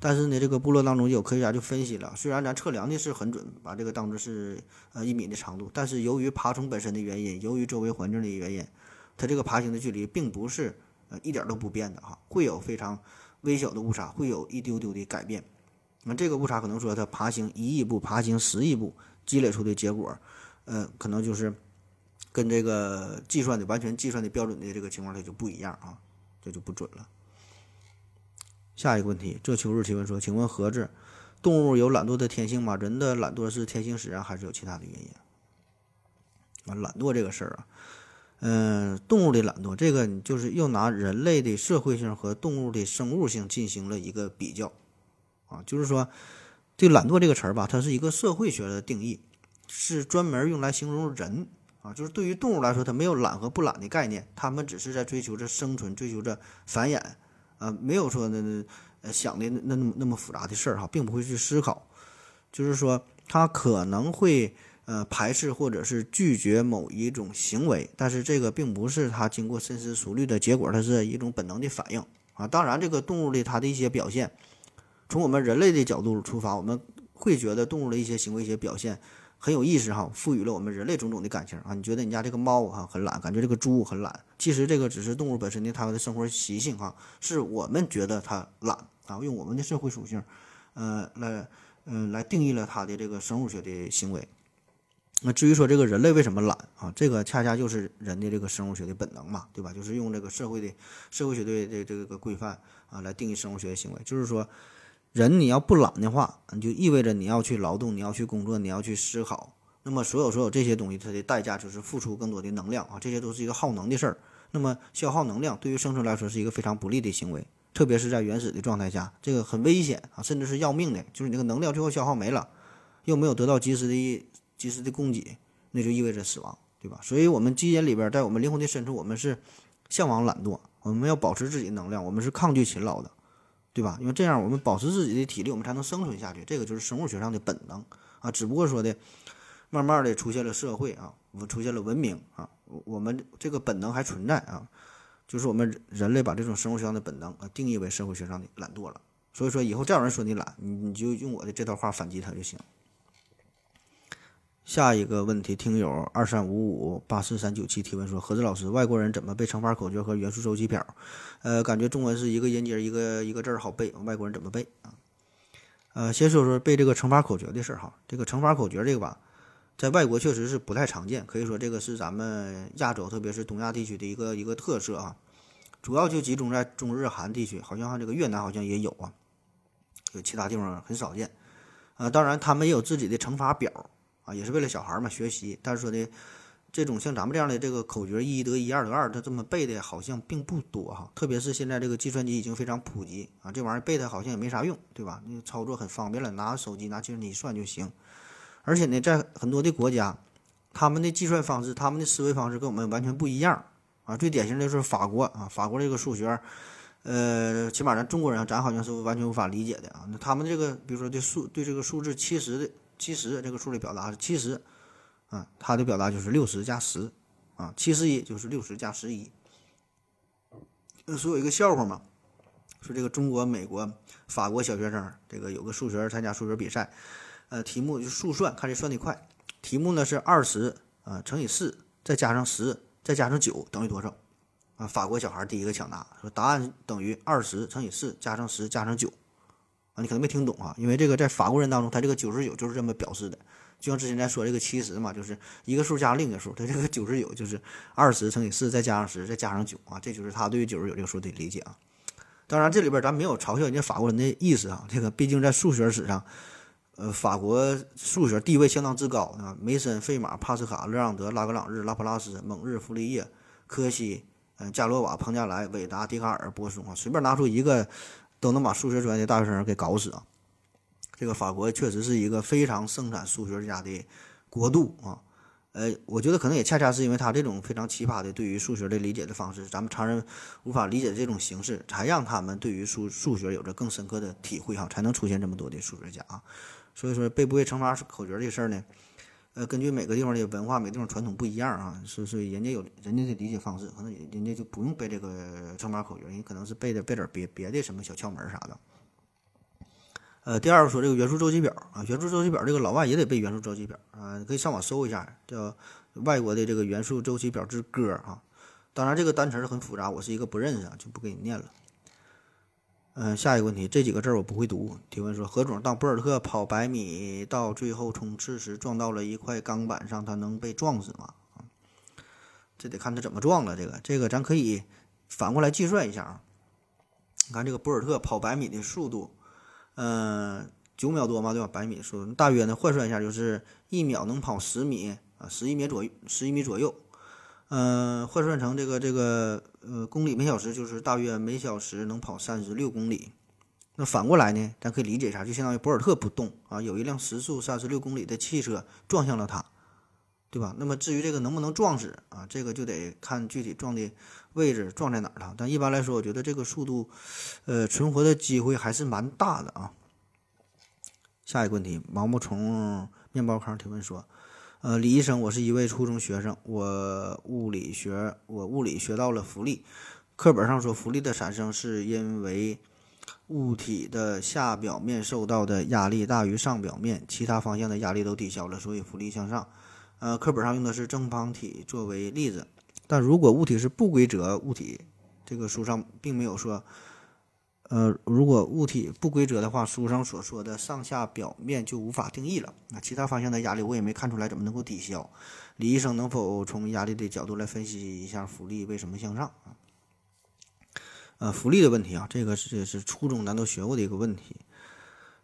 但是呢，这个部落当中有科学家就分析了，虽然咱测量的是很准，把这个当做是呃一米的长度，但是由于爬虫本身的原因，由于周围环境的原因，它这个爬行的距离并不是呃一点都不变的哈，会有非常微小的误差，会有一丢丢的改变。那这个误差可能说它爬行一亿步、爬行十亿步积累出的结果，呃，可能就是跟这个计算的完全计算的标准的这个情况它就不一样啊，这就不准了。下一个问题，这秋日提问说：“请问盒子，动物有懒惰的天性吗？人的懒惰是天性使然，还是有其他的原因？”啊，懒惰这个事儿啊，嗯，动物的懒惰，这个你就是又拿人类的社会性和动物的生物性进行了一个比较，啊，就是说，对懒惰这个词儿吧，它是一个社会学的定义，是专门用来形容人啊，就是对于动物来说，它没有懒和不懒的概念，它们只是在追求着生存，追求着繁衍。啊，没有说那呃想的那那么那么复杂的事儿哈，并不会去思考，就是说它可能会呃排斥或者是拒绝某一种行为，但是这个并不是它经过深思熟虑的结果，它是一种本能的反应啊。当然，这个动物的它的一些表现，从我们人类的角度出发，我们会觉得动物的一些行为、一些表现。很有意思哈，赋予了我们人类种种的感情啊。你觉得你家这个猫哈很懒，感觉这个猪很懒，其实这个只是动物本身的它的生活习性哈，是我们觉得它懒啊，用我们的社会属性，呃来嗯来定义了它的这个生物学的行为。那至于说这个人类为什么懒啊，这个恰恰就是人的这个生物学的本能嘛，对吧？就是用这个社会的社会学的这这个规范啊来定义生物学的行为，就是说，人你要不懒的话，你就意味着你要去劳动，你要去工作，你要去思考。那么所有所有这些东西，它的代价就是付出更多的能量啊，这些都是一个耗能的事儿。那么消耗能量对于生存来说是一个非常不利的行为，特别是在原始的状态下，这个很危险啊，甚至是要命的，就是你那个能量最后消耗没了，又没有得到及时的。及时的供给，那就意味着死亡，对吧？所以，我们基因里边，在我们灵魂的深处，我们是向往懒惰，我们要保持自己的能量，我们是抗拒勤劳的，对吧？因为这样，我们保持自己的体力，我们才能生存下去。这个就是生物学上的本能啊。只不过说的，慢慢的出现了社会啊，我出现了文明啊，我们这个本能还存在啊，就是我们人类把这种生物学上的本能啊定义为社会学上的懒惰了。所以说，以后再有人说你懒，你你就用我的这段话反击他就行。下一个问题，听友二三五五八四三九七提问说：何子老师，外国人怎么背乘法口诀和元素周期表？呃，感觉中文是一个音节一个一个字儿好背，外国人怎么背啊？呃，先说说背这个乘法口诀的事儿哈。这个乘法口诀这个吧，在外国确实是不太常见，可以说这个是咱们亚洲，特别是东亚地区的一个一个特色啊。主要就集中在中日韩地区，好像这个越南好像也有啊，有其他地方很少见。啊，当然他们也有自己的乘法表。啊，也是为了小孩嘛学习，但是说的这种像咱们这样的这个口诀一得一，二得二，他这么背的好像并不多哈。特别是现在这个计算机已经非常普及啊，这玩意儿背的好像也没啥用，对吧？那操作很方便了，拿手机拿计算机算就行。而且呢，在很多的国家，他们的计算方式、他们的思维方式跟我们完全不一样啊。最典型的就是法国啊，法国这个数学，呃，起码咱中国人咱好像是完全无法理解的啊。那他们这个，比如说对数对这个数字七十的。七十这个数的表达是七十，啊，它的表达就是六十加十，啊，七十一就是六十加十一。那说有一个笑话嘛，说这个中国、美国、法国小学生，这个有个数学参加数学比赛，呃，题目就速算，看谁算得快。题目呢是二十啊乘以四再加上十再加上九等于多少？啊，法国小孩第一个抢答，说答案等于二十乘以四加上十加上九。啊，你可能没听懂啊，因为这个在法国人当中，他这个九十九就是这么表示的，就像之前咱说这个七十嘛，就是一个数加另一个数，他这个九十九就是二十乘以四再加上十再加上九啊，这就是他对于九十九这个数的理解啊。当然，这里边咱没有嘲笑人家法国人的意思啊，这个毕竟在数学史上，呃，法国数学地位相当之高啊，梅森、费马、帕斯卡、勒让德、拉格朗日、拉普拉斯、蒙日、傅立叶、柯西、嗯、加罗瓦、彭加莱、韦达、笛卡尔、波松啊，随便拿出一个。都能把数学专业的大学生给搞死啊！这个法国确实是一个非常盛产数学家的国度啊。呃，我觉得可能也恰恰是因为他这种非常奇葩的对于数学的理解的方式，咱们常人无法理解这种形式，才让他们对于数数学有着更深刻的体会哈，才能出现这么多的数学家啊。所以说，背不背乘法口诀这事儿呢？呃，根据每个地方的文化、每个地方传统不一样啊，所所以人家有人家的理解方式，可能人家就不用背这个乘法口诀，人可能是背的背点别别的什么小窍门啥的。呃，第二个说这个元素周期表啊，元素周期表这个老外也得背元素周期表啊，可以上网搜一下，叫《外国的这个元素周期表之歌》啊。当然这个单词很复杂，我是一个不认识啊，就不给你念了。嗯，下一个问题，这几个字我不会读。提问说，何总，当博尔特跑百米到最后冲刺时撞到了一块钢板上，他能被撞死吗？这得看他怎么撞了。这个，这个咱可以反过来计算一下啊。你看这个博尔特跑百米的速度，嗯，九秒多嘛，对吧？百米速度大约呢换算一下，就是一秒能跑十米啊，十一米左右，十一米左右。嗯，换算成这个这个呃公里每小时，就是大约每小时能跑三十六公里。那反过来呢，咱可以理解一下，就相当于博尔特不动啊，有一辆时速三十六公里的汽车撞向了他，对吧？那么至于这个能不能撞死啊，这个就得看具体撞的位置撞在哪儿了。但一般来说，我觉得这个速度，呃，存活的机会还是蛮大的啊。下一个问题，毛毛虫面包糠提问说。呃，李医生，我是一位初中学生，我物理学我物理学到了浮力，课本上说浮力的产生是因为物体的下表面受到的压力大于上表面，其他方向的压力都抵消了，所以浮力向上。呃，课本上用的是正方体作为例子，但如果物体是不规则物体，这个书上并没有说呃，如果物体不规则的话，书上所说的上下表面就无法定义了。那其他方向的压力我也没看出来怎么能够抵消。李医生能否从压力的角度来分析一下浮力为什么向上啊？呃，浮力的问题啊，这个是是初中咱都学过的一个问题。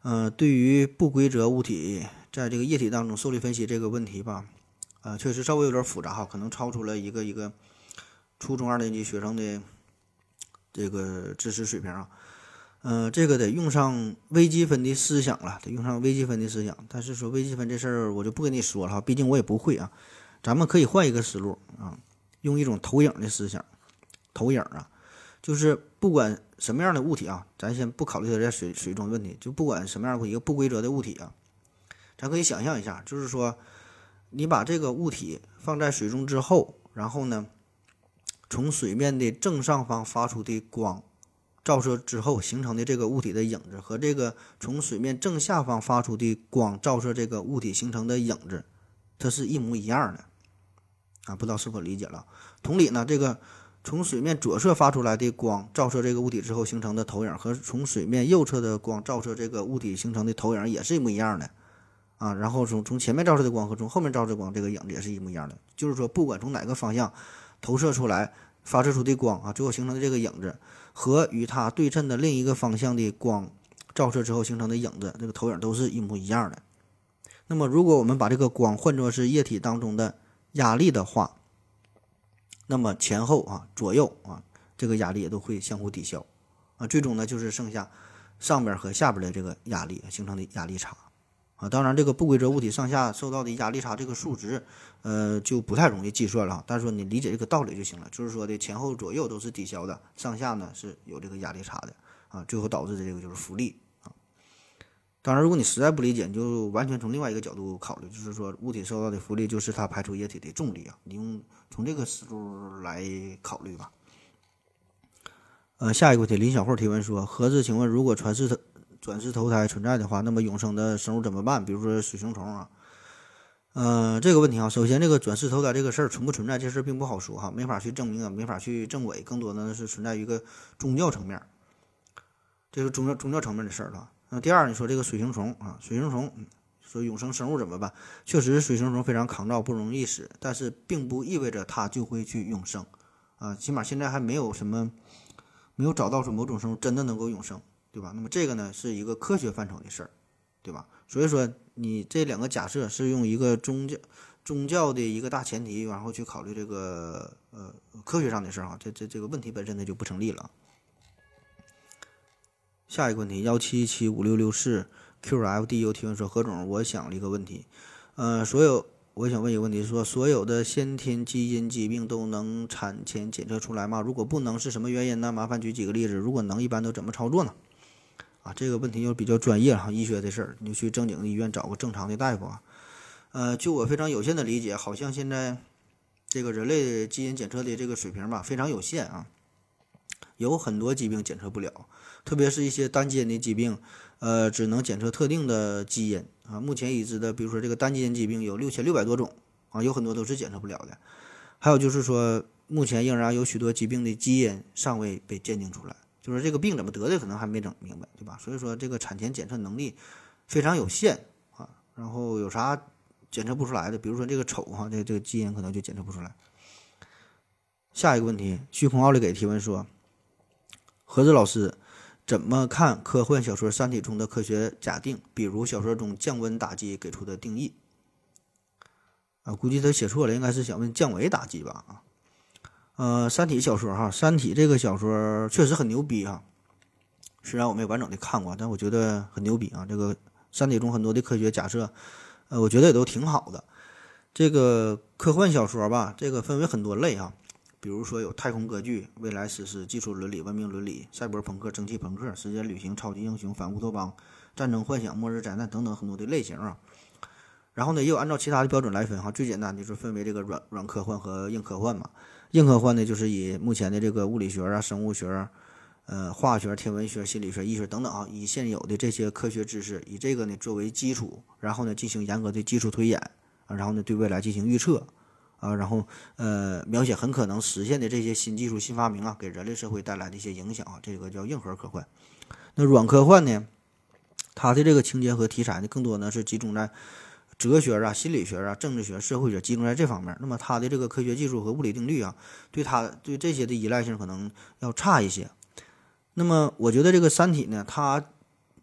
呃，对于不规则物体在这个液体当中受力分析这个问题吧，呃，确实稍微有点复杂哈，可能超出了一个一个初中二年级学生的这个知识水平啊。呃，这个得用上微积分的思想了，得用上微积分的思想。但是说微积分这事儿，我就不跟你说了哈，毕竟我也不会啊。咱们可以换一个思路啊，用一种投影的思想，投影啊，就是不管什么样的物体啊，咱先不考虑它在水水中问题，就不管什么样的一个不规则的物体啊，咱可以想象一下，就是说，你把这个物体放在水中之后，然后呢，从水面的正上方发出的光。照射之后形成的这个物体的影子和这个从水面正下方发出的光照射这个物体形成的影子，它是一模一样的，啊，不知道是否理解了？同理呢，这个从水面左侧发出来的光照射这个物体之后形成的投影，和从水面右侧的光照射这个物体形成的投影也是一模一样的，啊，然后从从前面照射的光和从后面照射光这个影子也是一模一样的，就是说不管从哪个方向投射出来发射出的光啊，最后形成的这个影子。和与它对称的另一个方向的光照射之后形成的影子，这个投影都是一模一样的。那么，如果我们把这个光换作是液体当中的压力的话，那么前后啊、左右啊，这个压力也都会相互抵消啊，最终呢就是剩下上边和下边的这个压力形成的压力差。啊，当然，这个不规则物体上下受到的压力差这个数值，呃，就不太容易计算了。但是说你理解这个道理就行了，就是说的前后左右都是抵消的，上下呢是有这个压力差的啊，最后导致的这个就是浮力啊。当然，如果你实在不理解，你就完全从另外一个角度考虑，就是说物体受到的浮力就是它排出液体的重力啊，你用从这个思路来考虑吧。呃，下一个问题，林小慧提问说：盒子，请问如果传世的？转世投胎存在的话，那么永生的生物怎么办？比如说水熊虫啊，呃，这个问题啊，首先这个转世投胎这个事儿存不存在，这事儿并不好说哈，没法去证明啊，没法去证伪，更多的是存在于一个宗教层面，这个宗教宗教层面的事儿了。那第二，你说这个水熊虫啊，水熊虫说永生生物怎么办？确实，水熊虫非常抗造，不容易死，但是并不意味着它就会去永生啊，起码现在还没有什么，没有找到说某种生物真的能够永生。对吧？那么这个呢是一个科学范畴的事儿，对吧？所以说你这两个假设是用一个宗教宗教的一个大前提，然后去考虑这个呃科学上的事儿哈，这这这个问题本身呢就不成立了。下一个问题幺七七五六六四 QFDU 提问说何总，我想了一个问题，呃，所有我想问一个问题，说所有的先天基因疾病都能产前检测出来吗？如果不能，是什么原因呢？麻烦举几个例子。如果能，一般都怎么操作呢？啊，这个问题就比较专业哈，医学的事儿，你就去正经的医院找个正常的大夫啊。呃，就我非常有限的理解，好像现在这个人类基因检测的这个水平吧，非常有限啊，有很多疾病检测不了，特别是一些单基因的疾病，呃，只能检测特定的基因啊。目前已知的，比如说这个单基因疾病有六千六百多种啊，有很多都是检测不了的。还有就是说，目前仍然有许多疾病的基因尚未被鉴定出来。就是这个病怎么得的，可能还没整明白，对吧？所以说这个产前检测能力非常有限啊。然后有啥检测不出来的？比如说这个丑哈，这这个基因可能就检测不出来。下一个问题，虚空奥利给提问说：何子老师怎么看科幻小说《三体》中的科学假定？比如小说中降温打击给出的定义啊？估计他写错了，应该是想问降维打击吧？啊？呃，《三体》小说哈，《三体》这个小说确实很牛逼哈。虽然我没完整的看过，但我觉得很牛逼啊。这个《三体》中很多的科学假设，呃，我觉得也都挺好的。这个科幻小说吧，这个分为很多类哈，比如说有太空歌剧、未来史诗、技术伦理、文明伦理、赛博朋克、蒸汽朋克、时间旅行、超级英雄、反乌托邦、战争幻想、末日灾难等等很多的类型啊。然后呢，也有按照其他的标准来分哈，最简单的就是分为这个软软科幻和硬科幻嘛。硬科幻呢，就是以目前的这个物理学啊、生物学、呃、化学、天文学、心理学、医学等等啊，以现有的这些科学知识，以这个呢作为基础，然后呢进行严格的基础推演，然后呢对未来进行预测，啊，然后呃描写很可能实现的这些新技术、新发明啊，给人类社会带来的一些影响啊，这个叫硬核科幻。那软科幻呢，它的这个情节和题材呢，更多呢是集中在哲学啊、心理学啊、政治学、社会学，集中在这方面。那么它的这个科学技术和物理定律啊，对它对这些的依赖性可能要差一些。那么我觉得这个《三体》呢，它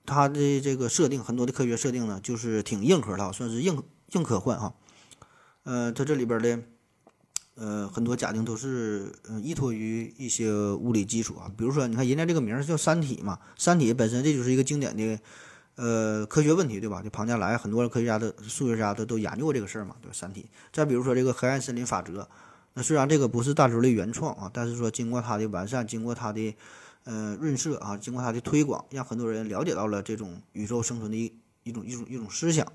它的这个设定很多的科学设定呢，就是挺硬核的，算是硬硬科幻哈。呃，它这里边的呃很多假定都是依托于一些物理基础啊，比如说你看人家这个名儿叫《三体》嘛，《三体》本身这就是一个经典的呃科学问题，对吧？就庞加莱很多科学家的数学家都都研究过这个事儿嘛，对吧？《三体》。再比如说这个黑暗森林法则，那虽然这个不是大周的原创啊，但是说经过它的完善，经过它的呃润色啊，经过它的推广，让很多人了解到了这种宇宙生存的一一种一种一种思想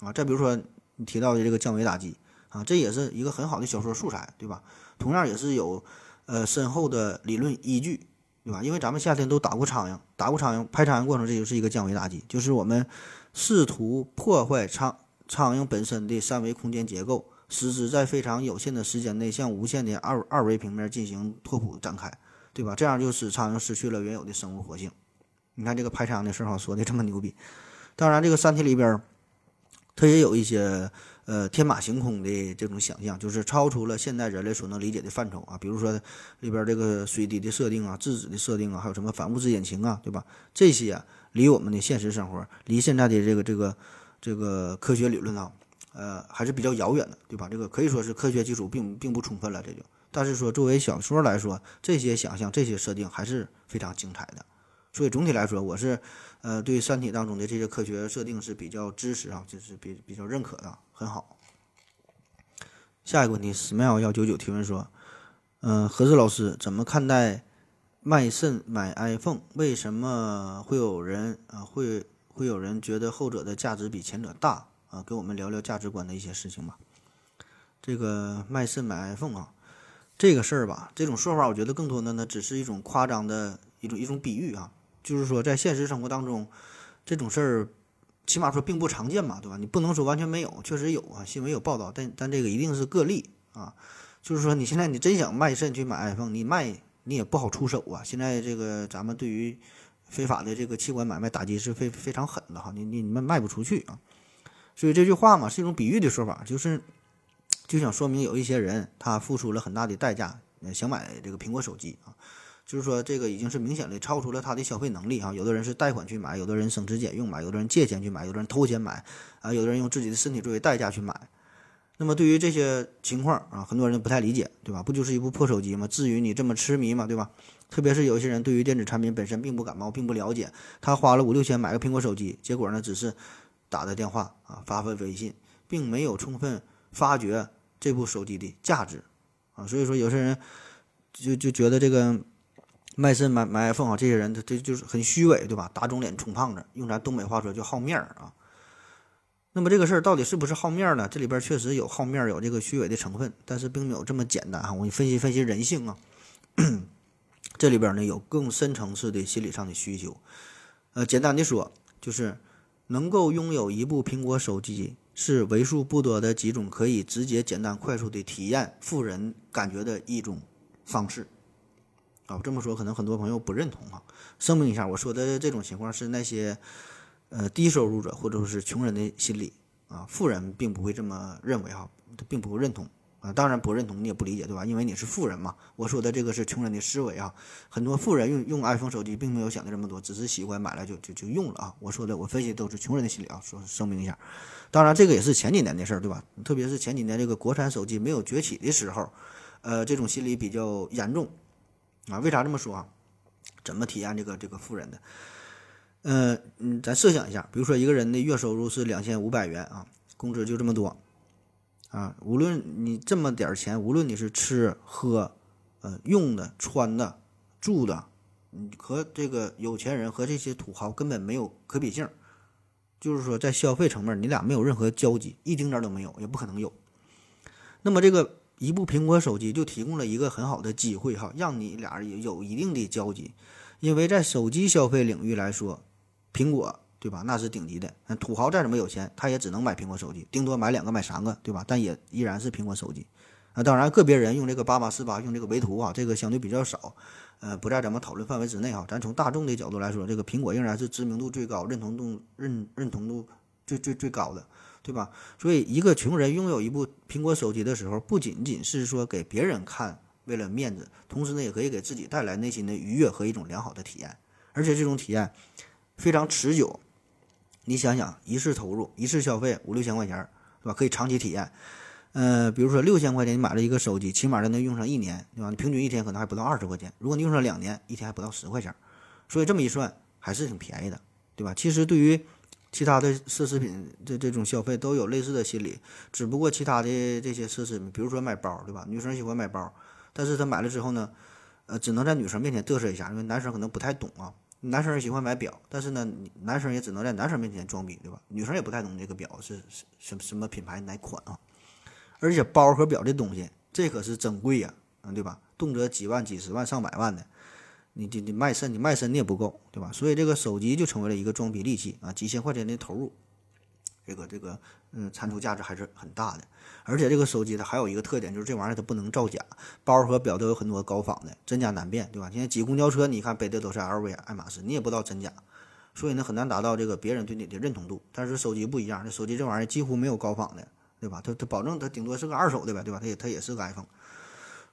啊。再比如说你提到的这个降维打击。啊，这也是一个很好的小说素材，对吧？同样也是有，呃，深厚的理论依据，对吧？因为咱们夏天都打过苍蝇，打过苍蝇，拍苍蝇过程，这就是一个降维打击，就是我们试图破坏苍苍蝇本身的三维空间结构，使之在非常有限的时间内向无限的二二维平面进行拓扑展开，对吧？这样就使苍蝇失去了原有的生物活性。你看这个拍苍蝇的时候，说的这么牛逼。当然，这个《三体》里边，它也有一些。呃，天马行空的这种想象，就是超出了现代人类所能理解的范畴啊。比如说里边这个水滴的设定啊，质子的设定啊，还有什么反物质引擎啊，对吧？这些，离我们的现实生活，离现在的这个这个这个科学理论啊，呃，还是比较遥远的，对吧？这个可以说是科学基础并并不充分了，这就。但是说作为小说来说，这些想象、这些设定还是非常精彩的。所以总体来说，我是。呃，对《三体》当中的这些科学设定是比较支持啊，就是比比较认可的，很好。下一个问题，smile 幺九九提问说，嗯，何志老师怎么看待卖肾买 iPhone？为什么会有人啊会会有人觉得后者的价值比前者大啊？给我们聊聊价值观的一些事情吧。这个卖肾买 iPhone 啊，这个事儿吧，这种说法我觉得更多的呢，只是一种夸张的一种一种比喻啊。就是说，在现实生活当中，这种事儿，起码说并不常见嘛，对吧？你不能说完全没有，确实有啊，新闻有报道，但但这个一定是个例啊。就是说，你现在你真想卖肾去买 iPhone，你卖你也不好出手啊。现在这个咱们对于非法的这个器官买卖打击是非非常狠的哈，你你你们卖不出去啊。所以这句话嘛，是一种比喻的说法，就是就想说明有一些人他付出了很大的代价，想买这个苹果手机啊。就是说，这个已经是明显的超出了他的消费能力啊！有的人是贷款去买，有的人省吃俭用买，有的人借钱去买，有的人偷钱买，啊，有的人用自己的身体作为代价去买。那么对于这些情况啊，很多人不太理解，对吧？不就是一部破手机吗？至于你这么痴迷吗？对吧？特别是有些人对于电子产品本身并不感冒，并不了解，他花了五六千买个苹果手机，结果呢，只是打的电话啊，发发微信，并没有充分发掘这部手机的价值啊。所以说，有些人就就觉得这个。卖肾买买 iPhone 啊，这些人他这就是很虚伪，对吧？打肿脸充胖子，用咱东北话说就好面儿啊。那么这个事儿到底是不是好面儿呢？这里边确实有好面儿，有这个虚伪的成分，但是并没有这么简单啊。我给你分析分析人性啊，这里边呢有更深层次的心理上的需求。呃，简单的说，就是能够拥有一部苹果手机，是为数不多的几种可以直接、简单、快速的体验富人感觉的一种方式。啊，这么说可能很多朋友不认同啊。声明一下，我说的这种情况是那些呃低收入者或者说是穷人的心理啊，富人并不会这么认为哈，他并不认同啊。当然不认同你也不理解对吧？因为你是富人嘛。我说的这个是穷人的思维啊。很多富人用用 iPhone 手机并没有想的这么多，只是喜欢买来就就就用了啊。我说的我分析都是穷人的心理啊，说声明一下。当然这个也是前几年的事儿对吧？特别是前几年这个国产手机没有崛起的时候，呃，这种心理比较严重。啊，为啥这么说啊？怎么体验这个这个富人的？呃，嗯，咱设想一下，比如说一个人的月收入是两千五百元啊，工资就这么多啊。无论你这么点钱，无论你是吃喝，呃，用的、穿的、住的，你和这个有钱人和这些土豪根本没有可比性。就是说，在消费层面，你俩没有任何交集，一丁点都没有，也不可能有。那么这个。一部苹果手机就提供了一个很好的机会哈，让你俩人有一定的交集，因为在手机消费领域来说，苹果对吧，那是顶级的。土豪再怎么有钱，他也只能买苹果手机，顶多买两个买三个，对吧？但也依然是苹果手机，啊，当然个别人用这个八八四八用这个维图啊，这个相对比较少，呃，不在咱们讨论范围之内哈。咱从大众的角度来说，这个苹果仍然是知名度最高、认同度认认同度最最最高的，对吧？所以一个穷人拥有一部苹果手机的时候，不仅仅是说给别人看，为了面子，同时呢，也可以给自己带来内心的愉悦和一种良好的体验，而且这种体验非常持久。你想想，一次投入，一次消费五六千块钱，对吧？可以长期体验。呃，比如说六千块钱你买了一个手机，起码能用上一年，对吧？平均一天可能还不到二十块钱。如果你用上两年，一天还不到十块钱。所以这么一算，还是挺便宜的，对吧？其实对于其他的奢侈品这这种消费都有类似的心理，只不过其他的这些奢侈品，比如说买包，对吧？女生喜欢买包，但是她买了之后呢，呃，只能在女生面前嘚瑟一下，因为男生可能不太懂啊。男生喜欢买表，但是呢，男生也只能在男生面前装逼，对吧？女生也不太懂这个表是什什么品牌哪款啊。而且包和表这东西，这可是珍贵呀，嗯，对吧？动辄几万、几十万、上百万的，你你你卖肾，你卖身你也不够，对吧？所以这个手机就成为了一个装逼利器啊，几千块钱的投入，这个这个，嗯，产出价值还是很大的。而且这个手机它还有一个特点，就是这玩意儿它不能造假，包和表都有很多高仿的，真假难辨，对吧？现在挤公交车，你看背的都是 LV、爱马仕，你也不知道真假，所以呢很难达到这个别人对你的认同度。但是手机不一样，这手机这玩意儿几乎没有高仿的。对吧？它它保证它顶多是个二手的呗，对吧？它也它也是个 iPhone，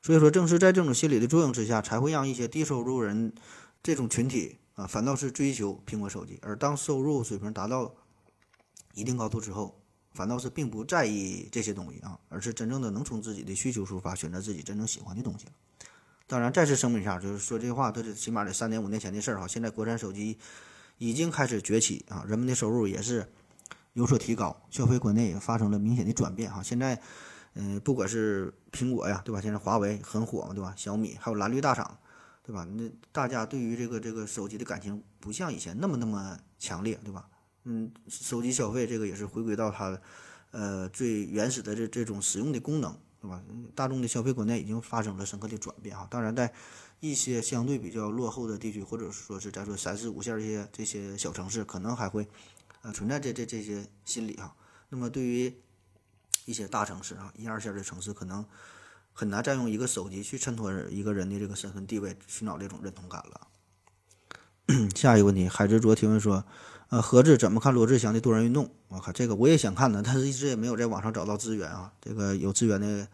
所以说正是在这种心理的作用之下，才会让一些低收入人这种群体啊，反倒是追求苹果手机。而当收入水平达到一定高度之后，反倒是并不在意这些东西啊，而是真正的能从自己的需求出发，选择自己真正喜欢的东西。当然，再次声明一下，就是说这话，都是起码得三年五年前的事儿哈。现在国产手机已经开始崛起啊，人们的收入也是。有所提高，消费观念也发生了明显的转变哈。现在，嗯，不管是苹果呀，对吧？现在华为很火嘛，对吧？小米还有蓝绿大厂，对吧？那大家对于这个这个手机的感情不像以前那么那么强烈，对吧？嗯，手机消费这个也是回归到它，呃，最原始的这这种使用的功能，对吧？大众的消费观念已经发生了深刻的转变哈。当然，在一些相对比较落后的地区，或者说是咱说三四五线这些这些小城市，可能还会。呃，存在这这这些心理哈，那么对于一些大城市啊，一二线的城市，可能很难再用一个手机去衬托一个人的这个身份地位，寻找这种认同感了。下一个问题，海之卓提问说，呃，何志怎么看罗志祥的多人运动？我靠，这个我也想看呢，但是一直也没有在网上找到资源啊。这个有资源的，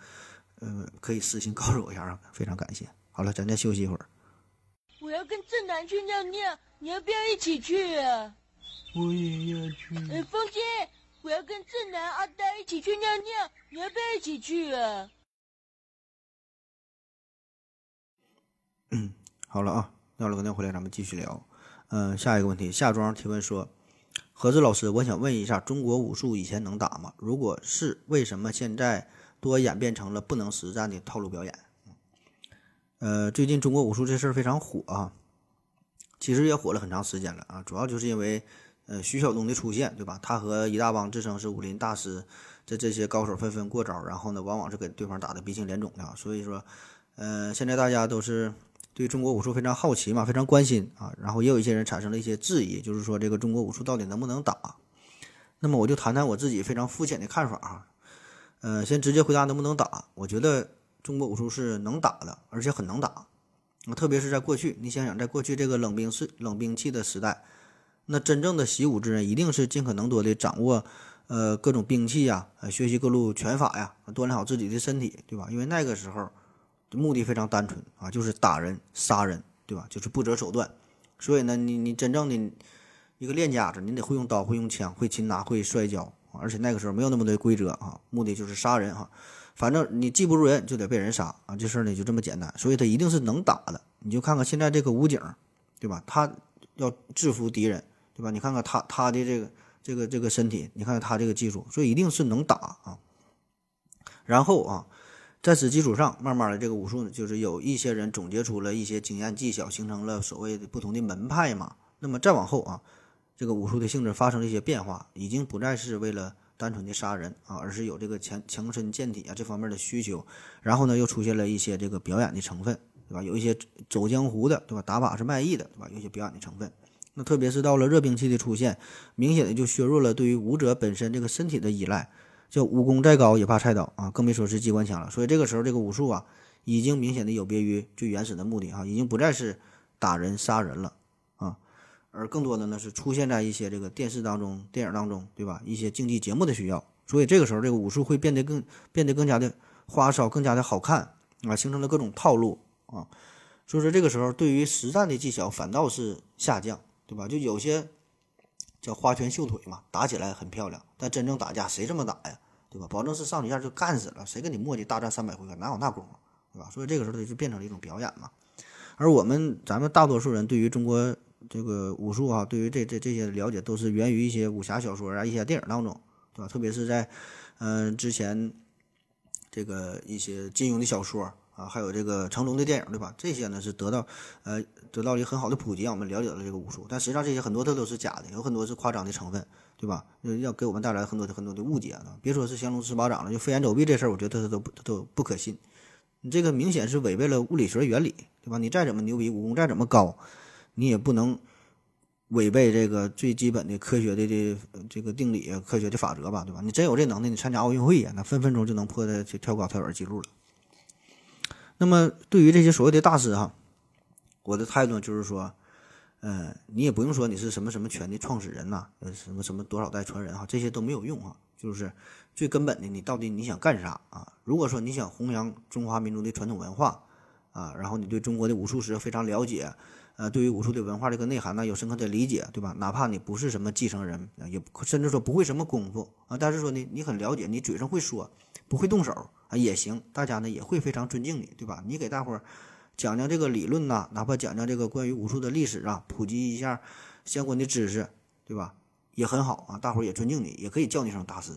呃，可以私信告诉我一下啊，非常感谢。好了，咱再休息一会儿。我要跟正南去尿尿，你要不要一起去啊？我也要去。哎，风心，我要跟正南、阿呆一起去尿尿，你要不要一起去啊？嗯，好了啊，尿了个尿回来，咱们继续聊。嗯，下一个问题，夏庄提问说：何志老师，我想问一下，中国武术以前能打吗？如果是，为什么现在多演变成了不能实战的套路表演？呃，最近中国武术这事儿非常火啊，其实也火了很长时间了啊，主要就是因为。呃，徐晓东的出现，对吧？他和一大帮自称是武林大师，这这些高手纷纷过招，然后呢，往往是给对方打的鼻青脸肿的。所以说，呃，现在大家都是对中国武术非常好奇嘛，非常关心啊。然后也有一些人产生了一些质疑，就是说这个中国武术到底能不能打？那么我就谈谈我自己非常肤浅的看法啊。呃，先直接回答能不能打？我觉得中国武术是能打的，而且很能打。特别是在过去，你想想，在过去这个冷兵是冷兵器的时代。那真正的习武之人，一定是尽可能多的掌握，呃，各种兵器呀，呃，学习各路拳法呀，锻炼好自己的身体，对吧？因为那个时候，目的非常单纯啊，就是打人、杀人，对吧？就是不择手段。所以呢，你你真正的一个练家子，你得会用刀、会用枪、会擒拿、会摔跤，而且那个时候没有那么多规则啊，目的就是杀人哈。反正你技不如人，就得被人杀啊，这事儿呢就这么简单。所以他一定是能打的。你就看看现在这个武警，对吧？他要制服敌人。对吧？你看看他他的这个这个这个身体，你看看他这个技术，所以一定是能打啊。然后啊，在此基础上，慢慢的这个武术呢，就是有一些人总结出了一些经验技巧，形成了所谓的不同的门派嘛。那么再往后啊，这个武术的性质发生了一些变化，已经不再是为了单纯的杀人啊，而是有这个强强身健体啊这方面的需求。然后呢，又出现了一些这个表演的成分，对吧？有一些走江湖的，对吧？打靶是卖艺的，对吧？有些表演的成分。那特别是到了热兵器的出现，明显的就削弱了对于武者本身这个身体的依赖，叫武功再高也怕菜刀啊，更别说是机关枪了。所以这个时候，这个武术啊，已经明显的有别于最原始的目的啊，已经不再是打人杀人了啊，而更多的呢是出现在一些这个电视当中、电影当中，对吧？一些竞技节目的需要。所以这个时候，这个武术会变得更变得更加的花哨，更加的好看啊，形成了各种套路啊。所以说这个时候，对于实战的技巧反倒是下降，对吧？就有些。叫花拳绣腿嘛，打起来很漂亮，但真正打架谁这么打呀？对吧？保证是上几下就干死了，谁跟你磨叽大战三百回合，哪有那功夫，对吧？所以这个时候就变成了一种表演嘛。而我们咱们大多数人对于中国这个武术啊，对于这这这些了解，都是源于一些武侠小说啊、一些电影当中，对吧？特别是在嗯之前这个一些金庸的小说啊，还有这个成龙的电影，对吧？这些呢是得到呃。得到了一个很好的普及，让我们了解了这个武术，但实际上这些很多它都是假的，有很多是夸张的成分，对吧？要给我们带来很多的很多的误解啊。别说是降龙十八掌了，就飞檐走壁这事儿，我觉得它都不都不可信。你这个明显是违背了物理学原理，对吧？你再怎么牛逼，武功再怎么高，你也不能违背这个最基本的科学的这这个定理、科学的法则吧，对吧？你真有这能耐，你参加奥运会呀，那分分钟就能破的跳高跳远记录了。那么对于这些所谓的大师哈。我的态度就是说，嗯，你也不用说你是什么什么拳的创始人呐，呃，什么什么多少代传人哈，这些都没有用哈。就是最根本的，你到底你想干啥啊？如果说你想弘扬中华民族的传统文化啊，然后你对中国的武术史非常了解，呃，对于武术的文化这个内涵呢有深刻的理解，对吧？哪怕你不是什么继承人，也甚至说不会什么功夫啊，但是说呢，你很了解，你嘴上会说，不会动手啊也行，大家呢也会非常尊敬你，对吧？你给大伙儿。讲讲这个理论呐，哪怕讲讲这个关于武术的历史啊，普及一下相关的知识，对吧？也很好啊，大伙儿也尊敬你，也可以叫你一声大师。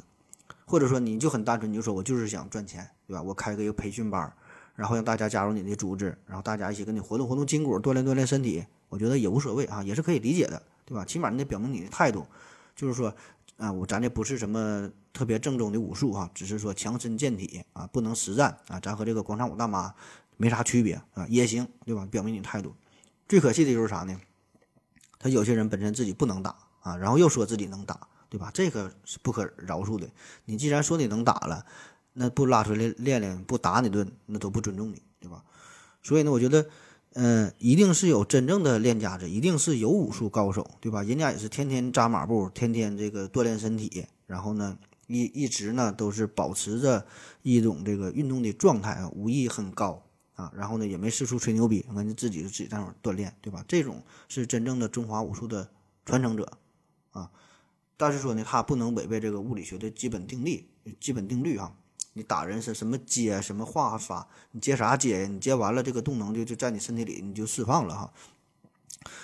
或者说你就很单纯，你就说我就是想赚钱，对吧？我开个一个培训班，然后让大家加入你的组织，然后大家一起跟你活动活动筋骨，锻炼锻炼身体，我觉得也无所谓啊，也是可以理解的，对吧？起码你得表明你的态度，就是说啊，我咱这不是什么特别正宗的武术哈，只是说强身健体啊，不能实战啊，咱和这个广场舞大妈。没啥区别啊，也行，对吧？表明你态度。最可气的就是啥呢？他有些人本身自己不能打啊，然后又说自己能打，对吧？这个是不可饶恕的。你既然说你能打了，那不拉出来练练，不打你顿，那都不尊重你，对吧？所以呢，我觉得，嗯，一定是有真正的练家子，一定是有武术高手，对吧？人家也是天天扎马步，天天这个锻炼身体，然后呢，一一直呢都是保持着一种这个运动的状态啊，武艺很高。啊，然后呢，也没四处吹牛逼，那你自己就自己在那儿锻炼，对吧？这种是真正的中华武术的传承者，啊，但是说呢，他不能违背这个物理学的基本定律、基本定律啊。你打人是什么接什么化法，你接啥接呀？你接完了，这个动能就就在你身体里，你就释放了哈。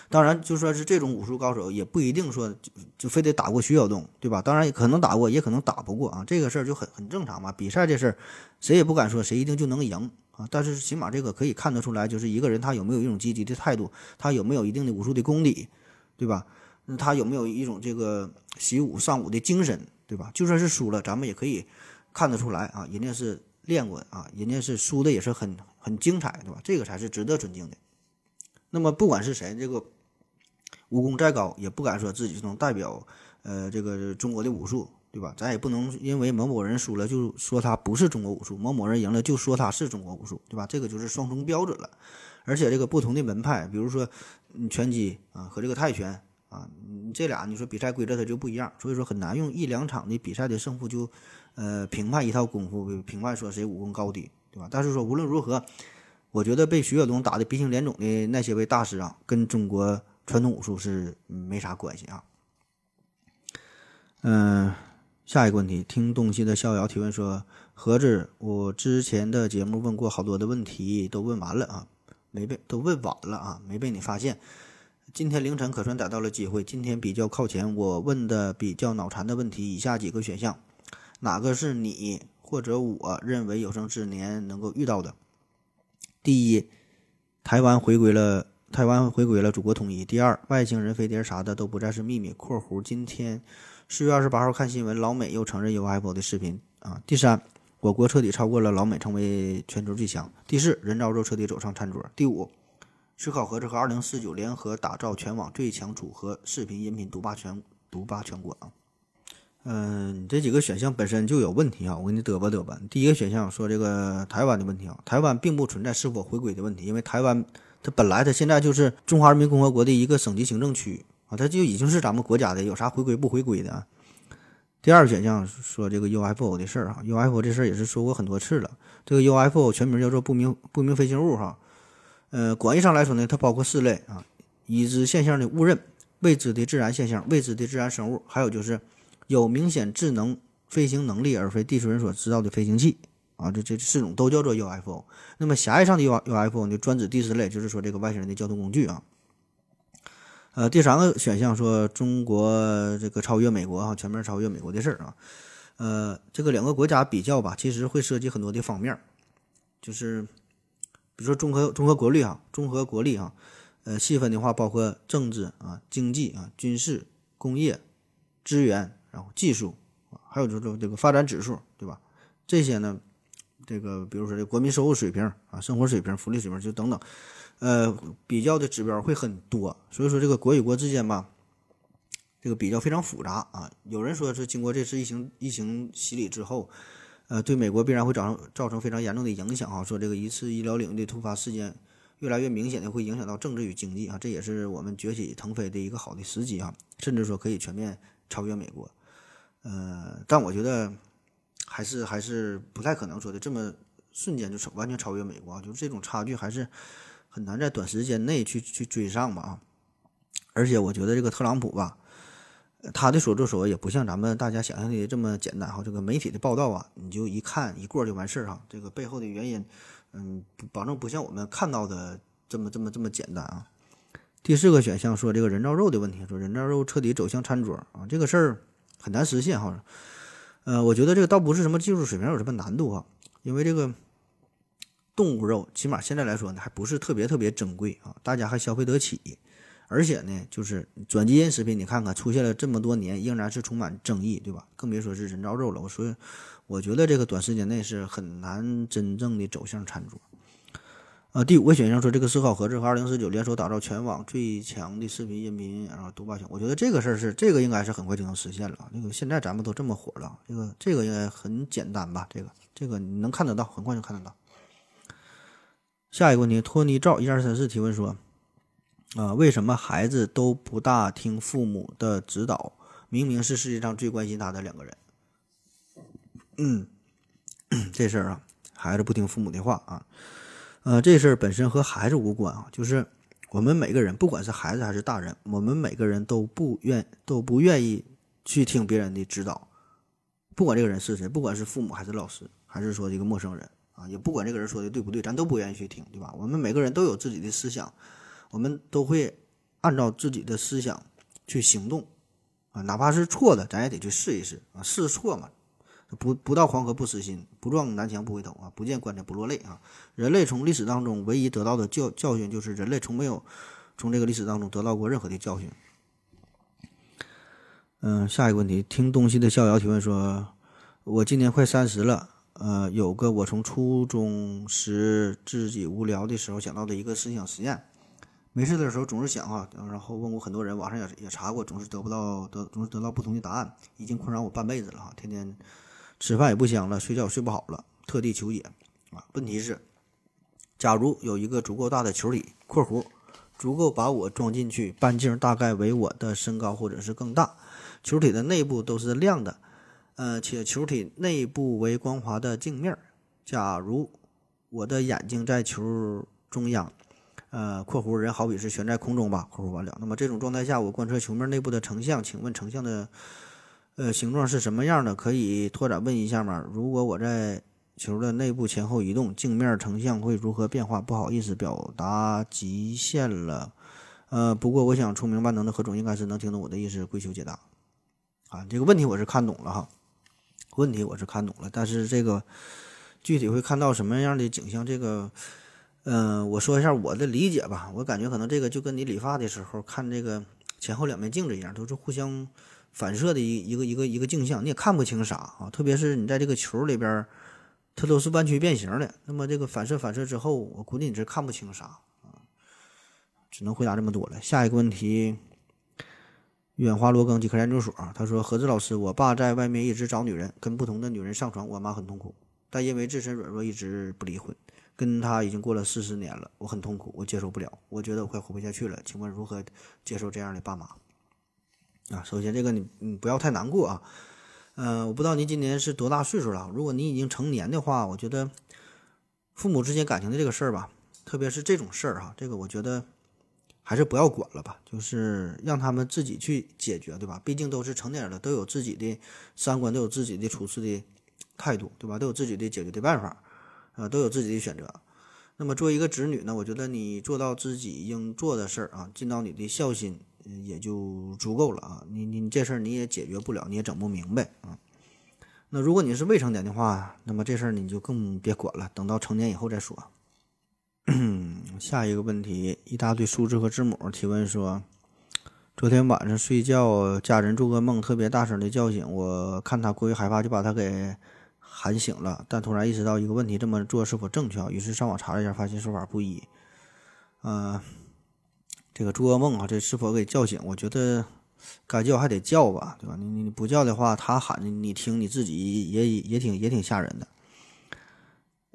当然，就说是这种武术高手，也不一定说就就非得打过徐晓东，对吧？当然可能打过，也可能打不过啊。这个事儿就很很正常嘛。比赛这事儿，谁也不敢说谁一定就能赢。啊，但是起码这个可以看得出来，就是一个人他有没有一种积极的态度，他有没有一定的武术的功底，对吧？那他有没有一种这个习武上武的精神，对吧？就算是输了，咱们也可以看得出来啊，人家是练过啊，人家是输的也是很很精彩，对吧？这个才是值得尊敬的。那么不管是谁，这个武功再高，也不敢说自己能代表呃这个中国的武术。对吧？咱也不能因为某某人输了就说他不是中国武术，某某人赢了就说他是中国武术，对吧？这个就是双重标准了。而且这个不同的门派，比如说拳击啊和这个泰拳啊，这俩你说比赛规则它就不一样，所以说很难用一两场的比赛的胜负就呃评判一套功夫，评判说谁武功高低，对吧？但是说无论如何，我觉得被徐晓东打的鼻青脸肿的那些位大师啊，跟中国传统武术是没啥关系啊。嗯。下一个问题，听东西的逍遥提问说：“何子，我之前的节目问过好多的问题，都问完了啊，没被都问晚了啊，没被你发现。今天凌晨可算逮到了机会。今天比较靠前，我问的比较脑残的问题，以下几个选项，哪个是你或者我认为有生之年能够遇到的？第一，台湾回归了，台湾回归了祖国统一。第二，外星人、飞碟啥的都不再是秘密。（括弧今天）四月二十八号看新闻，老美又承认 UFO 的视频啊。第三，我国彻底超过了老美，成为全球最强。第四，人造肉彻底走上餐桌。第五，思考盒子和二零四九联合打造全网最强组合视频音频独霸全独霸全国啊。嗯，你这几个选项本身就有问题啊，我给你嘚吧嘚吧。第一个选项说这个台湾的问题啊，台湾并不存在是否回归的问题，因为台湾它本来它现在就是中华人民共和国的一个省级行政区啊，它就已经是咱们国家的，有啥回归不回归的啊？第二个选项说这个 UFO 的事儿啊，UFO 这事儿也是说过很多次了，这个 UFO 全名叫做不明不明飞行物哈，呃，广义上来说呢，它包括四类啊，已知现象的误认、未知的自然现象、未知的自然生物，还有就是有明显智能飞行能力而非地球人所知道的飞行器啊，这这四种都叫做 UFO。那么狭义上的 U UFO 呢，专指第四类，就是说这个外星人的交通工具啊。呃，第三个选项说中国这个超越美国哈，全面超越美国的事儿啊。呃，这个两个国家比较吧，其实会涉及很多的方面，就是比如说综合综合国力哈，综合国力哈，呃，细分的话包括政治啊、经济啊、军事、工业、资源，然后技术，还有就是这个发展指数，对吧？这些呢，这个比如说这国民收入水平啊、生活水平、福利水平就等等。呃，比较的指标会很多，所以说这个国与国之间吧，这个比较非常复杂啊。有人说是经过这次疫情疫情洗礼之后，呃，对美国必然会造成造成非常严重的影响啊。说这个一次医疗领域的突发事件越来越明显的会影响到政治与经济啊，这也是我们崛起腾飞的一个好的时机啊，甚至说可以全面超越美国。呃，但我觉得还是还是不太可能说的这么瞬间就超完全超越美国，就是这种差距还是。很难在短时间内去去追上吧啊！而且我觉得这个特朗普吧，他的所作所为也不像咱们大家想象的这么简单哈。这个媒体的报道啊，你就一看一过就完事儿哈。这个背后的原因，嗯，保证不像我们看到的这么这么这么简单啊。第四个选项说这个人造肉的问题，说人造肉彻底走向餐桌啊，这个事儿很难实现哈。呃，我觉得这个倒不是什么技术水平有什么难度哈，因为这个。动物肉起码现在来说呢，还不是特别特别珍贵啊，大家还消费得起。而且呢，就是转基因食品，你看看出现了这么多年，仍然是充满争议，对吧？更别说是人造肉了。我说，我觉得这个短时间内是很难真正的走向餐桌。呃，第五个选项说这个思考盒子和二零四九联手打造全网最强的视频音频，然后独霸全。我觉得这个事儿是这个应该是很快就能实现了。那个现在咱们都这么火了，这个这个应该很简单吧？这个这个你能看得到，很快就看得到。下一个问题，托尼赵一二三四提问说：啊，为什么孩子都不大听父母的指导？明明是世界上最关心他的两个人。嗯，这事儿啊，孩子不听父母的话啊，呃，这事儿本身和孩子无关啊，就是我们每个人，不管是孩子还是大人，我们每个人都不愿都不愿意去听别人的指导，不管这个人是谁，不管是父母还是老师，还是说一个陌生人。啊，也不管这个人说的对不对，咱都不愿意去听，对吧？我们每个人都有自己的思想，我们都会按照自己的思想去行动，啊，哪怕是错的，咱也得去试一试啊，试错嘛，不不到黄河不死心，不撞南墙不回头啊，不见棺材不落泪啊。人类从历史当中唯一得到的教教训，就是人类从没有从这个历史当中得到过任何的教训。嗯，下一个问题，听东西的逍遥提问说，我今年快三十了。呃，有个我从初中时自己无聊的时候想到的一个思想实验，没事的时候总是想哈，然后问过很多人，网上也也查过，总是得不到得总是得到不同的答案，已经困扰我半辈子了哈，天天吃饭也不香了，睡觉睡不好了，特地求解啊。问题是，假如有一个足够大的球体（括弧足够把我装进去，半径大概为我的身高或者是更大），球体的内部都是亮的。呃，且球体内部为光滑的镜面。假如我的眼睛在球中央，呃（括弧人好比是悬在空中吧）（括弧完了）。那么这种状态下，我观测球面内部的成像，请问成像的呃形状是什么样的？可以拓展问一下吗？如果我在球的内部前后移动，镜面成像会如何变化？不好意思，表达极限了。呃，不过我想聪明万能的何总应该是能听懂我的意思，跪求解答。啊，这个问题我是看懂了哈。问题我是看懂了，但是这个具体会看到什么样的景象？这个，嗯，我说一下我的理解吧。我感觉可能这个就跟你理发的时候看这个前后两面镜子一样，都是互相反射的一一个一个一个镜像，你也看不清啥啊。特别是你在这个球里边，它都是弯曲变形的，那么这个反射反射之后，我估计你是看不清啥啊。只能回答这么多了。下一个问题。远华罗庚基科研究所，他说：“何志老师，我爸在外面一直找女人，跟不同的女人上床，我妈很痛苦，但因为自身软弱，一直不离婚。跟他已经过了四十年了，我很痛苦，我接受不了，我觉得我快活不下去了。请问如何接受这样的爸妈？”啊，首先这个你你不要太难过啊。嗯，我不知道您今年是多大岁数了。如果您已经成年的话，我觉得父母之间感情的这个事儿吧，特别是这种事儿哈，这个我觉得还是不要管了吧，就是让他们自己去解决，对吧？毕竟都是成年人了，都有自己的三观，都有自己的处事的态度，对吧？都有自己的解决的办法，啊，都有自己的选择。那么作为一个子女呢，我觉得你做到自己应做的事儿啊，尽到你的孝心。也就足够了啊！你你这事儿你也解决不了，你也整不明白啊。那如果你是未成年的话，那么这事儿你就更别管了，等到成年以后再说。下一个问题，一大堆数字和字母提问说：昨天晚上睡觉，家人做个梦，特别大声的叫醒我，看他过于害怕，就把他给喊醒了。但突然意识到一个问题，这么做是否正确？于是上网查了一下，发现说法不一。嗯。这个做噩梦啊，这是否给叫醒？我觉得该叫还得叫吧，对吧？你你不叫的话，他喊你，你听你自己也也挺也挺吓人的。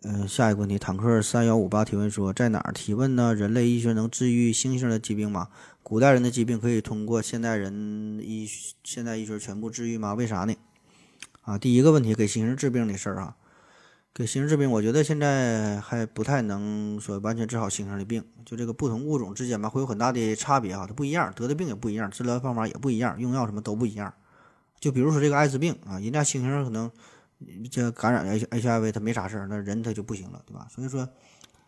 嗯，下一个问题，坦克三幺五八提问说，在哪儿提问呢？人类医学能治愈猩猩的疾病吗？古代人的疾病可以通过现代人医现代医学全部治愈吗？为啥呢？啊，第一个问题，给猩猩治病的事儿啊。给猩猩治病，我觉得现在还不太能说完全治好猩猩的病。就这个不同物种之间吧，会有很大的差别哈，它不一样，得的病也不一样，治疗方法也不一样，用药什么都不一样。就比如说这个艾滋病啊，人家猩猩可能这感染 H HIV 它没啥事儿，那人他就不行了，对吧？所以说，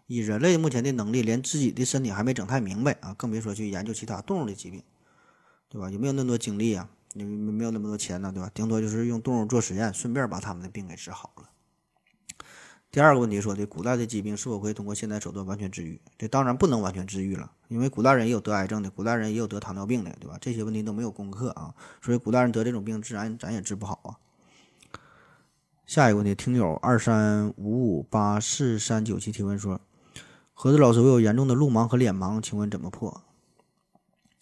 以人类目前的能力，连自己的身体还没整太明白啊，更别说去研究其他动物的疾病，对吧？有没有那么多精力啊？没没有那么多钱呢，对吧？顶多就是用动物做实验，顺便把他们的病给治好了。第二个问题说的，古代的疾病是否可以通过现代手段完全治愈？这当然不能完全治愈了，因为古代人也有得癌症的，古代人也有得糖尿病的，对吧？这些问题都没有攻克啊，所以古代人得这种病，自然咱也治不好啊。下一个问题，听友二三五五八四三九七提问说，何子老师，我有严重的路盲和脸盲，请问怎么破？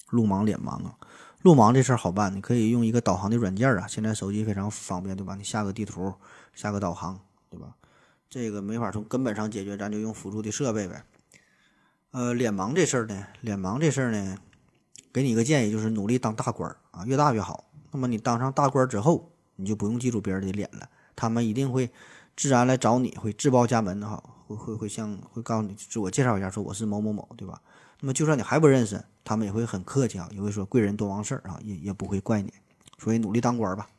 路盲、脸盲啊，路盲这事儿好办，你可以用一个导航的软件啊，现在手机非常方便，对吧？你下个地图，下个导航，对吧？这个没法从根本上解决，咱就用辅助的设备呗。呃，脸盲这事儿呢，脸盲这事儿呢，给你一个建议，就是努力当大官儿啊，越大越好。那么你当上大官儿之后，你就不用记住别人的脸了，他们一定会自然来找你，会自报家门的哈，会会会向会告诉你自我介绍一下，说我是某某某，对吧？那么就算你还不认识，他们也会很客气啊，也会说贵人多忘事儿啊，也也不会怪你。所以努力当官儿吧。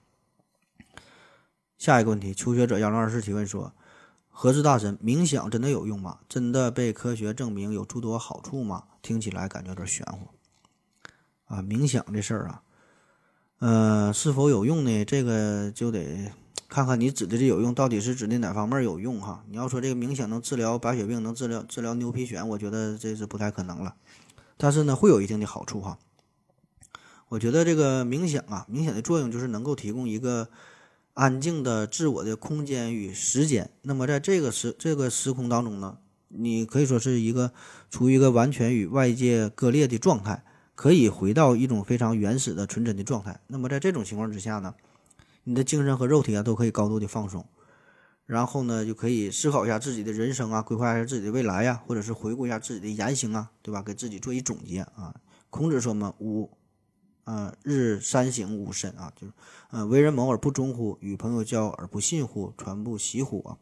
下一个问题，求学者幺零二四提问说。何志大神，冥想真的有用吗？真的被科学证明有诸多好处吗？听起来感觉有点玄乎啊！冥想这事儿啊，呃，是否有用呢？这个就得看看你指的这有用到底是指的哪方面有用哈。你要说这个冥想能治疗白血病，能治疗治疗牛皮癣，我觉得这是不太可能了。但是呢，会有一定的好处哈。我觉得这个冥想啊，冥想的作用就是能够提供一个。安静的自我的空间与时间，那么在这个时这个时空当中呢，你可以说是一个处于一个完全与外界割裂的状态，可以回到一种非常原始的纯真的状态。那么在这种情况之下呢，你的精神和肉体啊都可以高度的放松，然后呢就可以思考一下自己的人生啊，规划一下自己的未来呀，或者是回顾一下自己的言行啊，对吧？给自己做一总结啊。孔子说嘛，五。啊，日三省吾身啊，就是，呃，为人谋而不忠乎？与朋友交而不信乎？传不习乎？啊，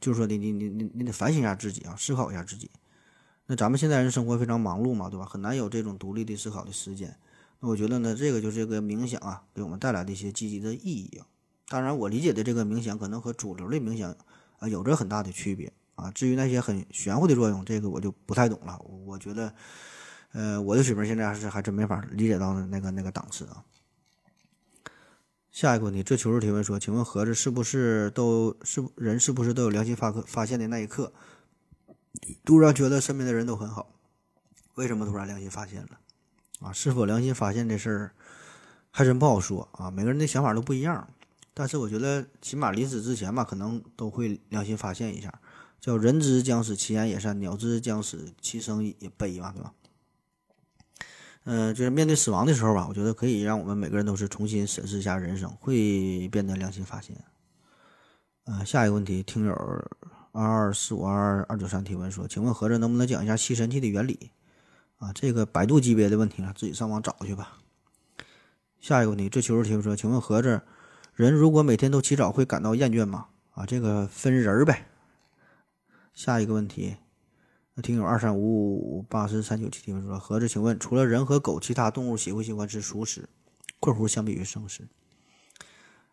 就是说，你你你你你得反省一下自己啊，思考一下自己。那咱们现在人生活非常忙碌嘛，对吧？很难有这种独立的思考的时间。那我觉得呢，这个就是这个冥想啊，给我们带来的一些积极的意义啊。当然，我理解的这个冥想可能和主流的冥想啊有着很大的区别啊。至于那些很玄乎的作用，这个我就不太懂了。我觉得。呃，我的水平现在还是还真没法理解到那个那个档次啊。下一个问题，这求助提问说，请问盒子是不是都是人是不是都有良心发发现的那一刻，突然觉得身边的人都很好？为什么突然良心发现了？啊，是否良心发现这事儿还真不好说啊，每个人的想法都不一样。但是我觉得起码临死之前吧，可能都会良心发现一下，叫人之将死，其言也善；鸟之将死，其声也悲嘛，对吧？嗯、就是面对死亡的时候吧，我觉得可以让我们每个人都是重新审视一下人生，会变得良心发现。呃，下一个问题，听友二二四五二二九三提问说，请问合着能不能讲一下吸尘器的原理？啊，这个百度级别的问题了，自己上网找去吧。下一个问题，这求助提问说，请问合着人如果每天都起早会感到厌倦吗？啊，这个分人儿呗。下一个问题，听友二三五五八四三九七提问说，合着请问除了人和狗，其他动物喜不喜欢吃熟食？（括弧相比于生食）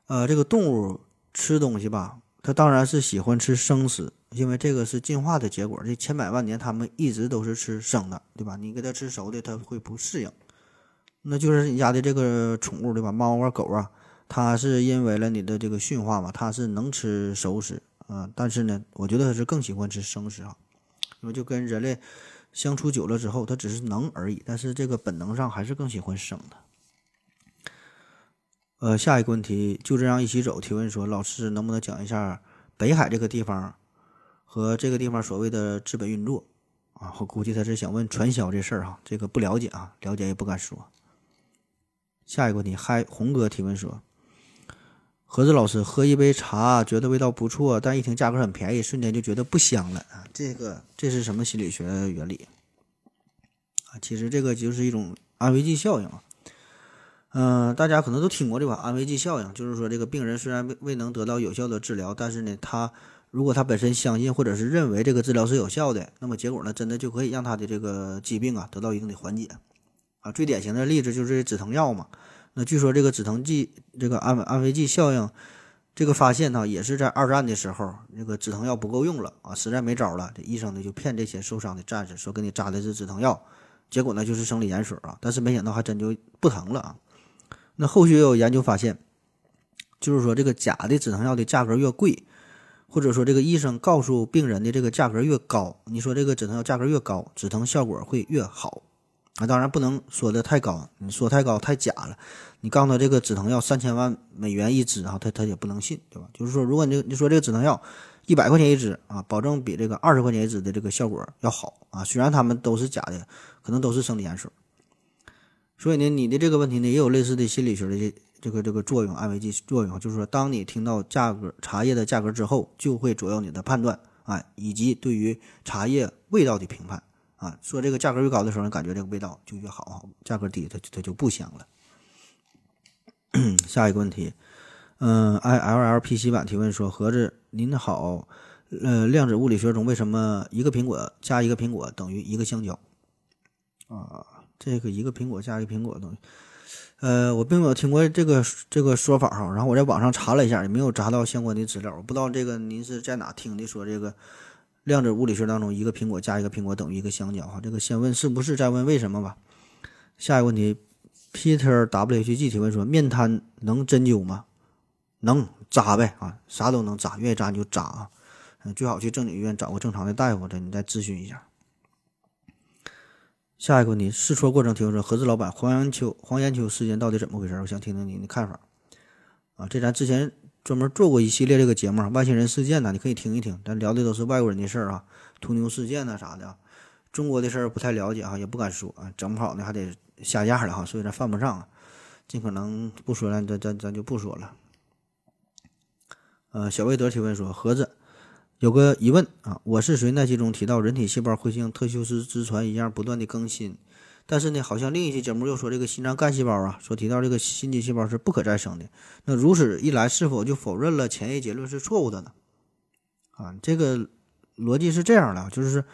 呃，这个动物吃东西吧，它当然是喜欢吃生食，因为这个是进化的结果。这千百万年，它们一直都是吃生的，对吧？你给它吃熟的，它会不适应。那就是你家的这个宠物，对吧？猫啊、狗啊，它是因为了你的这个驯化嘛，它是能吃熟食啊、但是呢，我觉得它是更喜欢吃生食啊，因为就跟人类相处久了之后，它只是能而已，但是这个本能上还是更喜欢生的。呃，下一个问题，就这样一起走。提问说，老师能不能讲一下北海这个地方和这个地方所谓的资本运作啊？我估计他是想问传销这事儿哈，这个不了解啊，了解也不敢说。下一个问题，嗨，红哥提问说，盒子老师喝一杯茶觉得味道不错，但一听价格很便宜，瞬间就觉得不香了啊！这个这是什么心理学原理啊？其实这个就是一种安慰剂效应啊。嗯、大家可能都听过这个安慰剂效应，就是说这个病人虽然未未能得到有效的治疗，但是呢，他如果他本身相信或者是认为这个治疗是有效的，那么结果呢，真的就可以让他的这个疾病啊得到一定的缓解啊。最典型的例子就是止疼药嘛。那据说这个止疼剂这个安安慰剂效应这个发现呢，也是在二战的时候，那个止疼药不够用了啊，实在没招了，这医生呢就骗这些受伤的战士说给你扎的是止疼药，结果呢就是生理盐水啊，但是没想到还真就不疼了啊。那后续也有研究发现，就是说这个假的止疼药的价格越贵，或者说这个医生告诉病人的这个价格越高，你说这个止疼药价格越高，止疼效果会越好啊。当然不能说的太高，你说太高太假了。你告诉他这个止疼药三千万美元一支啊，他他也不能信，对吧？就是说，如果你你说这个止疼药一百块钱一支啊，保证比这个二十块钱一支的这个效果要好啊。虽然他们都是假的，可能都是生理盐水。所以呢，你的这个问题呢，也有类似的心理学的这个这个作用，安慰剂作用，就是说，当你听到价格茶叶的价格之后，就会左右你的判断啊，以及对于茶叶味道的评判啊。说这个价格越高的时候，你感觉这个味道就越好；价格低，它它就不香了。下一个问题，嗯，i l l p c 版提问说：盒子您好，呃，量子物理学中为什么一个苹果加一个苹果等于一个香蕉？啊。这个一个苹果加一个苹果东西，呃，我并没有听过这个这个说法哈。然后我在网上查了一下，也没有查到相关的资料。我不知道这个您是在哪听的，说这个量子物理学当中一个苹果加一个苹果等于一个香蕉哈。这个先问是不是，再问为什么吧。下一个问题，Peter W H G 提问说：面瘫能针灸吗？能扎呗啊，啥都能扎，愿意扎你就扎啊。嗯，最好去正经医院找个正常的大夫这，你再咨询一下。下一个问题，试错过程提问说：合资老板黄延秋黄延秋事件到底怎么回事？我想听听您的看法。啊，这咱之前专门做过一系列这个节目，外星人事件呢，你可以听一听。咱聊的都是外国人的事儿啊，屠牛事件呐啥的，中国的事儿不太了解哈，也不敢说啊，整不好呢还得下架了哈，所以咱犯不上，尽可能不说了，咱咱咱就不说了。呃，小魏德提问说：盒子。有个疑问啊，我是谁那期中提到人体细胞会像特修斯之船一样不断的更新，但是呢，好像另一期节目又说这个心脏干细胞啊，说提到这个心肌细胞是不可再生的。那如此一来，是否就否认了前一结论是错误的呢？啊，这个逻辑是这样的，就是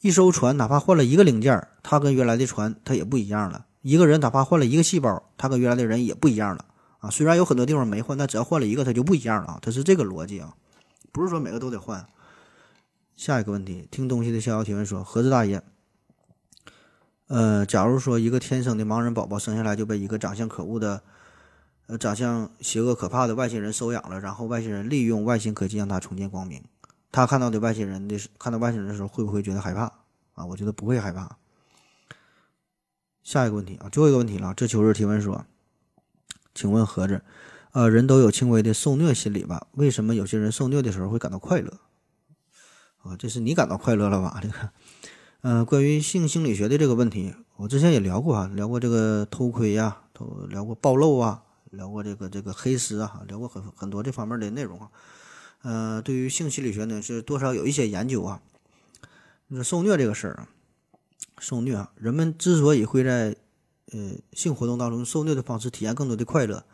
一艘船哪怕换了一个零件，它跟原来的船它也不一样了；一个人哪怕换了一个细胞，他跟原来的人也不一样了。啊，虽然有很多地方没换，但只要换了一个，它就不一样了啊，它是这个逻辑啊。不是说每个都得换。下一个问题，听东西的逍遥提问说：盒子大爷，呃，假如说一个天生的盲人宝宝生下来就被一个长相可恶的、呃长相邪恶可怕的外星人收养了，然后外星人利用外星科技让他重见光明，他看到的外星人的看到外星人的时候，会不会觉得害怕啊？我觉得不会害怕。下一个问题啊，最后一个问题了。这秋日提问说：请问盒子？呃，人都有轻微的受虐心理吧？为什么有些人受虐的时候会感到快乐？啊，这是你感到快乐了吧？这个，呃，关于性心理学的这个问题，我之前也聊过啊，聊过这个偷窥呀，偷聊过暴露啊，聊过这个这个黑丝啊，聊过很很多这方面的内容啊。呃，对于性心理学呢，是多少有一些研究啊。你说受虐这个事儿啊，受虐啊，人们之所以会在呃性活动当中受虐的方式体验更多的快乐，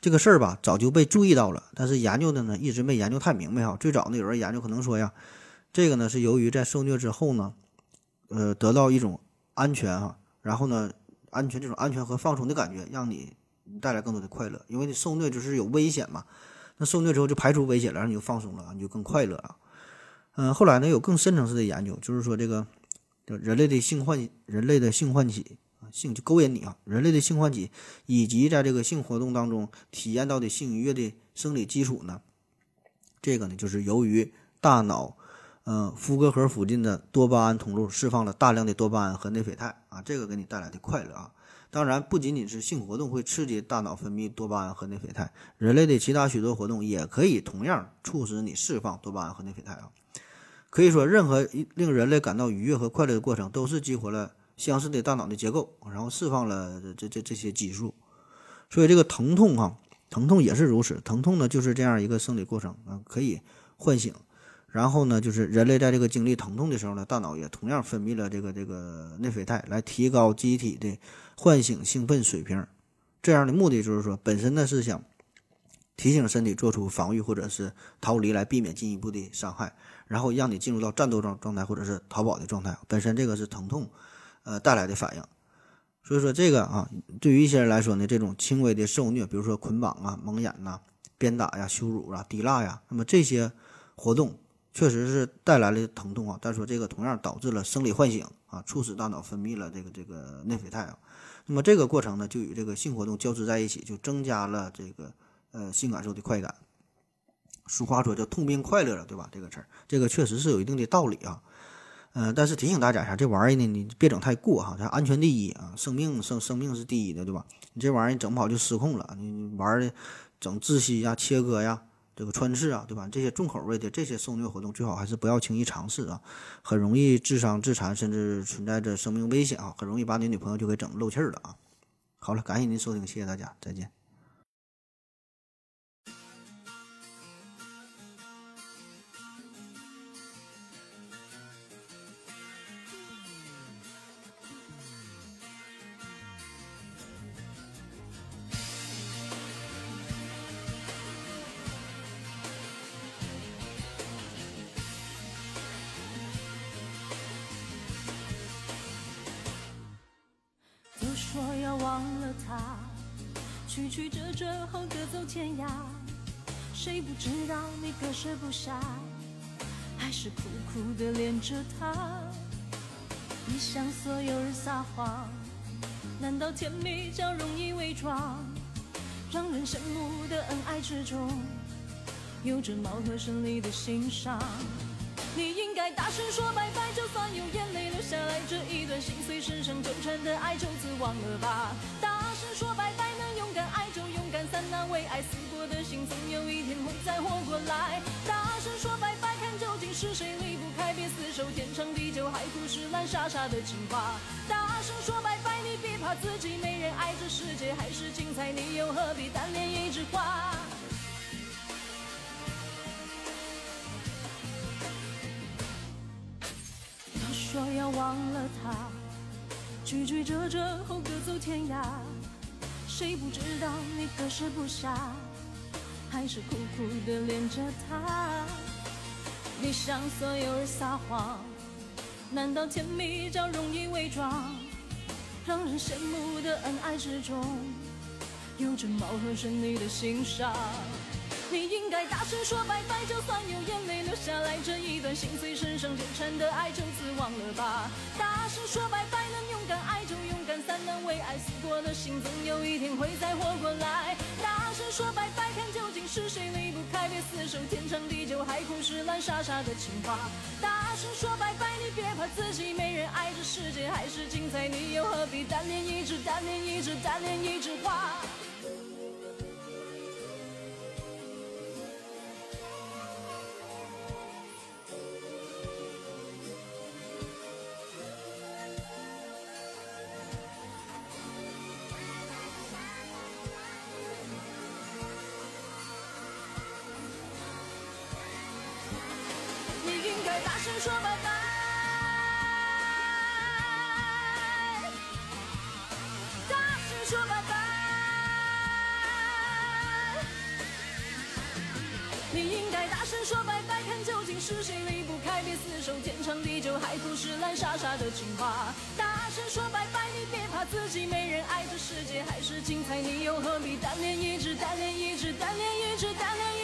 这个事儿吧，早就被注意到了，但是研究的呢，一直没研究太明白哈。最早呢，有人研究可能说呀，这个呢是由于在受虐之后呢，呃，得到一种安全哈，然后呢，安全这种安全和放松的感觉，让你带来更多的快乐，因为你受虐就是有危险嘛，那受虐之后就排除危险了，然后你就放松了，你就更快乐啊。嗯，后来呢，有更深层次的研究，就是说这个人类的性唤人类的性唤起啊，性就勾引你啊，人类的性唤起以及在这个性活动当中体验到的性愉悦的生理基础呢，这个呢，就是由于大脑，嗯，夫格核附近的多巴胺通路释放了大量的多巴胺和内啡肽啊，这个给你带来的快乐啊。当然，不仅仅是性活动会刺激大脑分泌多巴胺和内啡肽，人类的其他许多活动也可以同样促使你释放多巴胺和内啡肽啊。可以说，任何令人类感到愉悦和快乐的过程，都是激活了相似的大脑的结构，然后释放了这这这些激素。所以，这个疼痛哈，疼痛也是如此。疼痛呢，就是这样一个生理过程啊，可以唤醒。然后呢，就是人类在这个经历疼痛的时候呢，大脑也同样分泌了这个这个内啡肽，来提高机体的唤醒兴奋水平。这样的目的就是说，本身呢是想提醒身体做出防御或者是逃离，来避免进一步的伤害。然后让你进入到战斗状状态或者是逃跑的状态，本身这个是疼痛，呃带来的反应。所以说这个啊，对于一些人来说呢，这种轻微的受虐，比如说捆绑啊、蒙眼呐、鞭打呀、羞辱啊、滴蜡呀，那么这些活动确实是带来了疼痛啊。但是说这个同样导致了生理唤醒啊，促使大脑分泌了这个这个内啡肽啊。那么这个过程呢，就与这个性活动交织在一起，就增加了这个呃性感受的快感。俗话说叫痛并快乐了，对吧？这个词儿，这个确实是有一定的道理啊。嗯，但是提醒大家一下，这玩意儿呢，你别整太过哈，它安全第一啊，生命生生命是第一的，对吧？你这玩意儿整不好就失控了，你玩的整窒息呀、切割呀、这个穿刺啊，对吧？这些重口味的这些受虐活动，最好还是不要轻易尝试啊，很容易致伤致残，甚至存在着生命危险啊，很容易把你女朋友就给整漏气儿了啊。好了，感谢您收听，谢谢大家，再见。忘了他，曲曲折折后各走天涯。谁不知道你割舍不下，还是苦苦的恋着他。你向所有人撒谎，难道甜蜜较容易伪装？让人羡慕的恩爱之中，有着貌合神离的欣赏。你应该大声说拜拜，就算有眼泪流下来，这一段心碎深深纠缠的爱就此忘了吧。大声说拜拜，能勇敢爱就勇敢散，那为爱死过的心，总有一天会再活过来。大声说拜拜，看究竟是谁离不开，别死守天长地久，海枯石烂，傻傻的情话。大声说拜拜，你别怕自己没人爱，这世界还是精彩，你又何必单恋一枝花？说要忘了他，曲曲折折后各走天涯。谁不知道你割舍不下，还是苦苦的恋着他。你向所有人撒谎，难道甜蜜叫容易伪装？让人羡慕的恩爱之中，有着貌合神离的心伤。你应该大声说拜拜，就算有眼泪流下来，这一段心碎身上纠缠的爱就此忘了吧。大声说拜拜，能勇敢爱就勇敢散，能为爱死过的心，总有一天会再活过来。大声说拜拜，看究竟是谁离不开，别厮守天长地久，海枯石烂，傻傻的情话。大声说拜拜，你别怕自己没人爱，这世界还是精彩，你又何必单恋一枝单恋一枝单恋一枝花？傻傻的情话。大声说拜拜，你别怕自己没人爱，这世界还是精彩，你又何必单恋一直单恋一直单恋一直单恋一